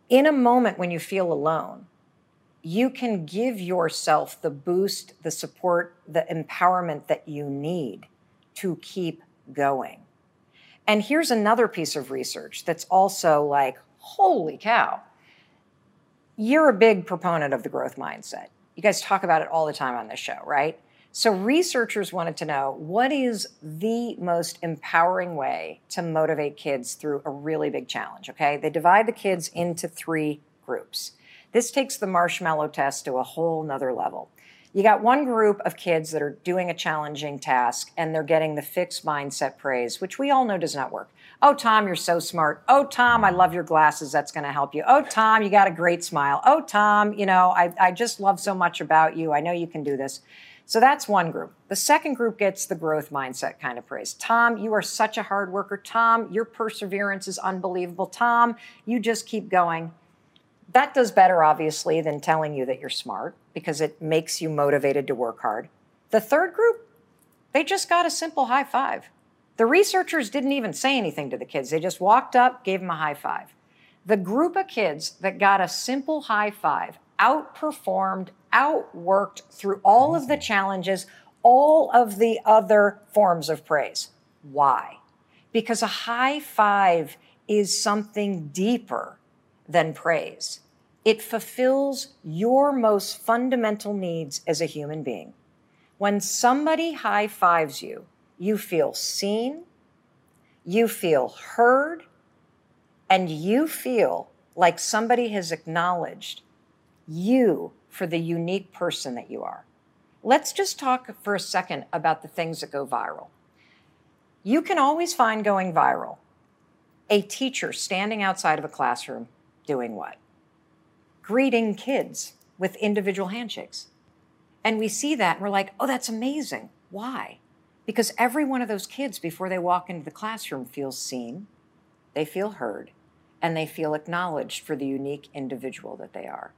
in a moment when you feel alone, you can give yourself the boost, the support, the empowerment that you need to keep going. And here's another piece of research that's also like, holy cow. You're a big proponent of the growth mindset. You guys talk about it all the time on this show, right? So, researchers wanted to know what is the most empowering way to motivate kids through a really big challenge, okay? They divide the kids into three groups. This takes the marshmallow test to a whole nother level. You got one group of kids that are doing a challenging task and they're getting the fixed mindset praise, which we all know does not work. Oh, Tom, you're so smart. Oh, Tom, I love your glasses. That's going to help you. Oh, Tom, you got a great smile. Oh, Tom, you know, I, I just love so much about you. I know you can do this. So that's one group. The second group gets the growth mindset kind of praise. Tom, you are such a hard worker. Tom, your perseverance is unbelievable. Tom, you just keep going. That does better, obviously, than telling you that you're smart because it makes you motivated to work hard. The third group, they just got a simple high five. The researchers didn't even say anything to the kids, they just walked up, gave them a high five. The group of kids that got a simple high five outperformed, outworked through all of the challenges, all of the other forms of praise. Why? Because a high five is something deeper than praise. It fulfills your most fundamental needs as a human being. When somebody high fives you, you feel seen, you feel heard, and you feel like somebody has acknowledged you for the unique person that you are. Let's just talk for a second about the things that go viral. You can always find going viral a teacher standing outside of a classroom doing what? Greeting kids with individual handshakes. And we see that and we're like, oh, that's amazing. Why? Because every one of those kids, before they walk into the classroom, feels seen, they feel heard, and they feel acknowledged for the unique individual that they are.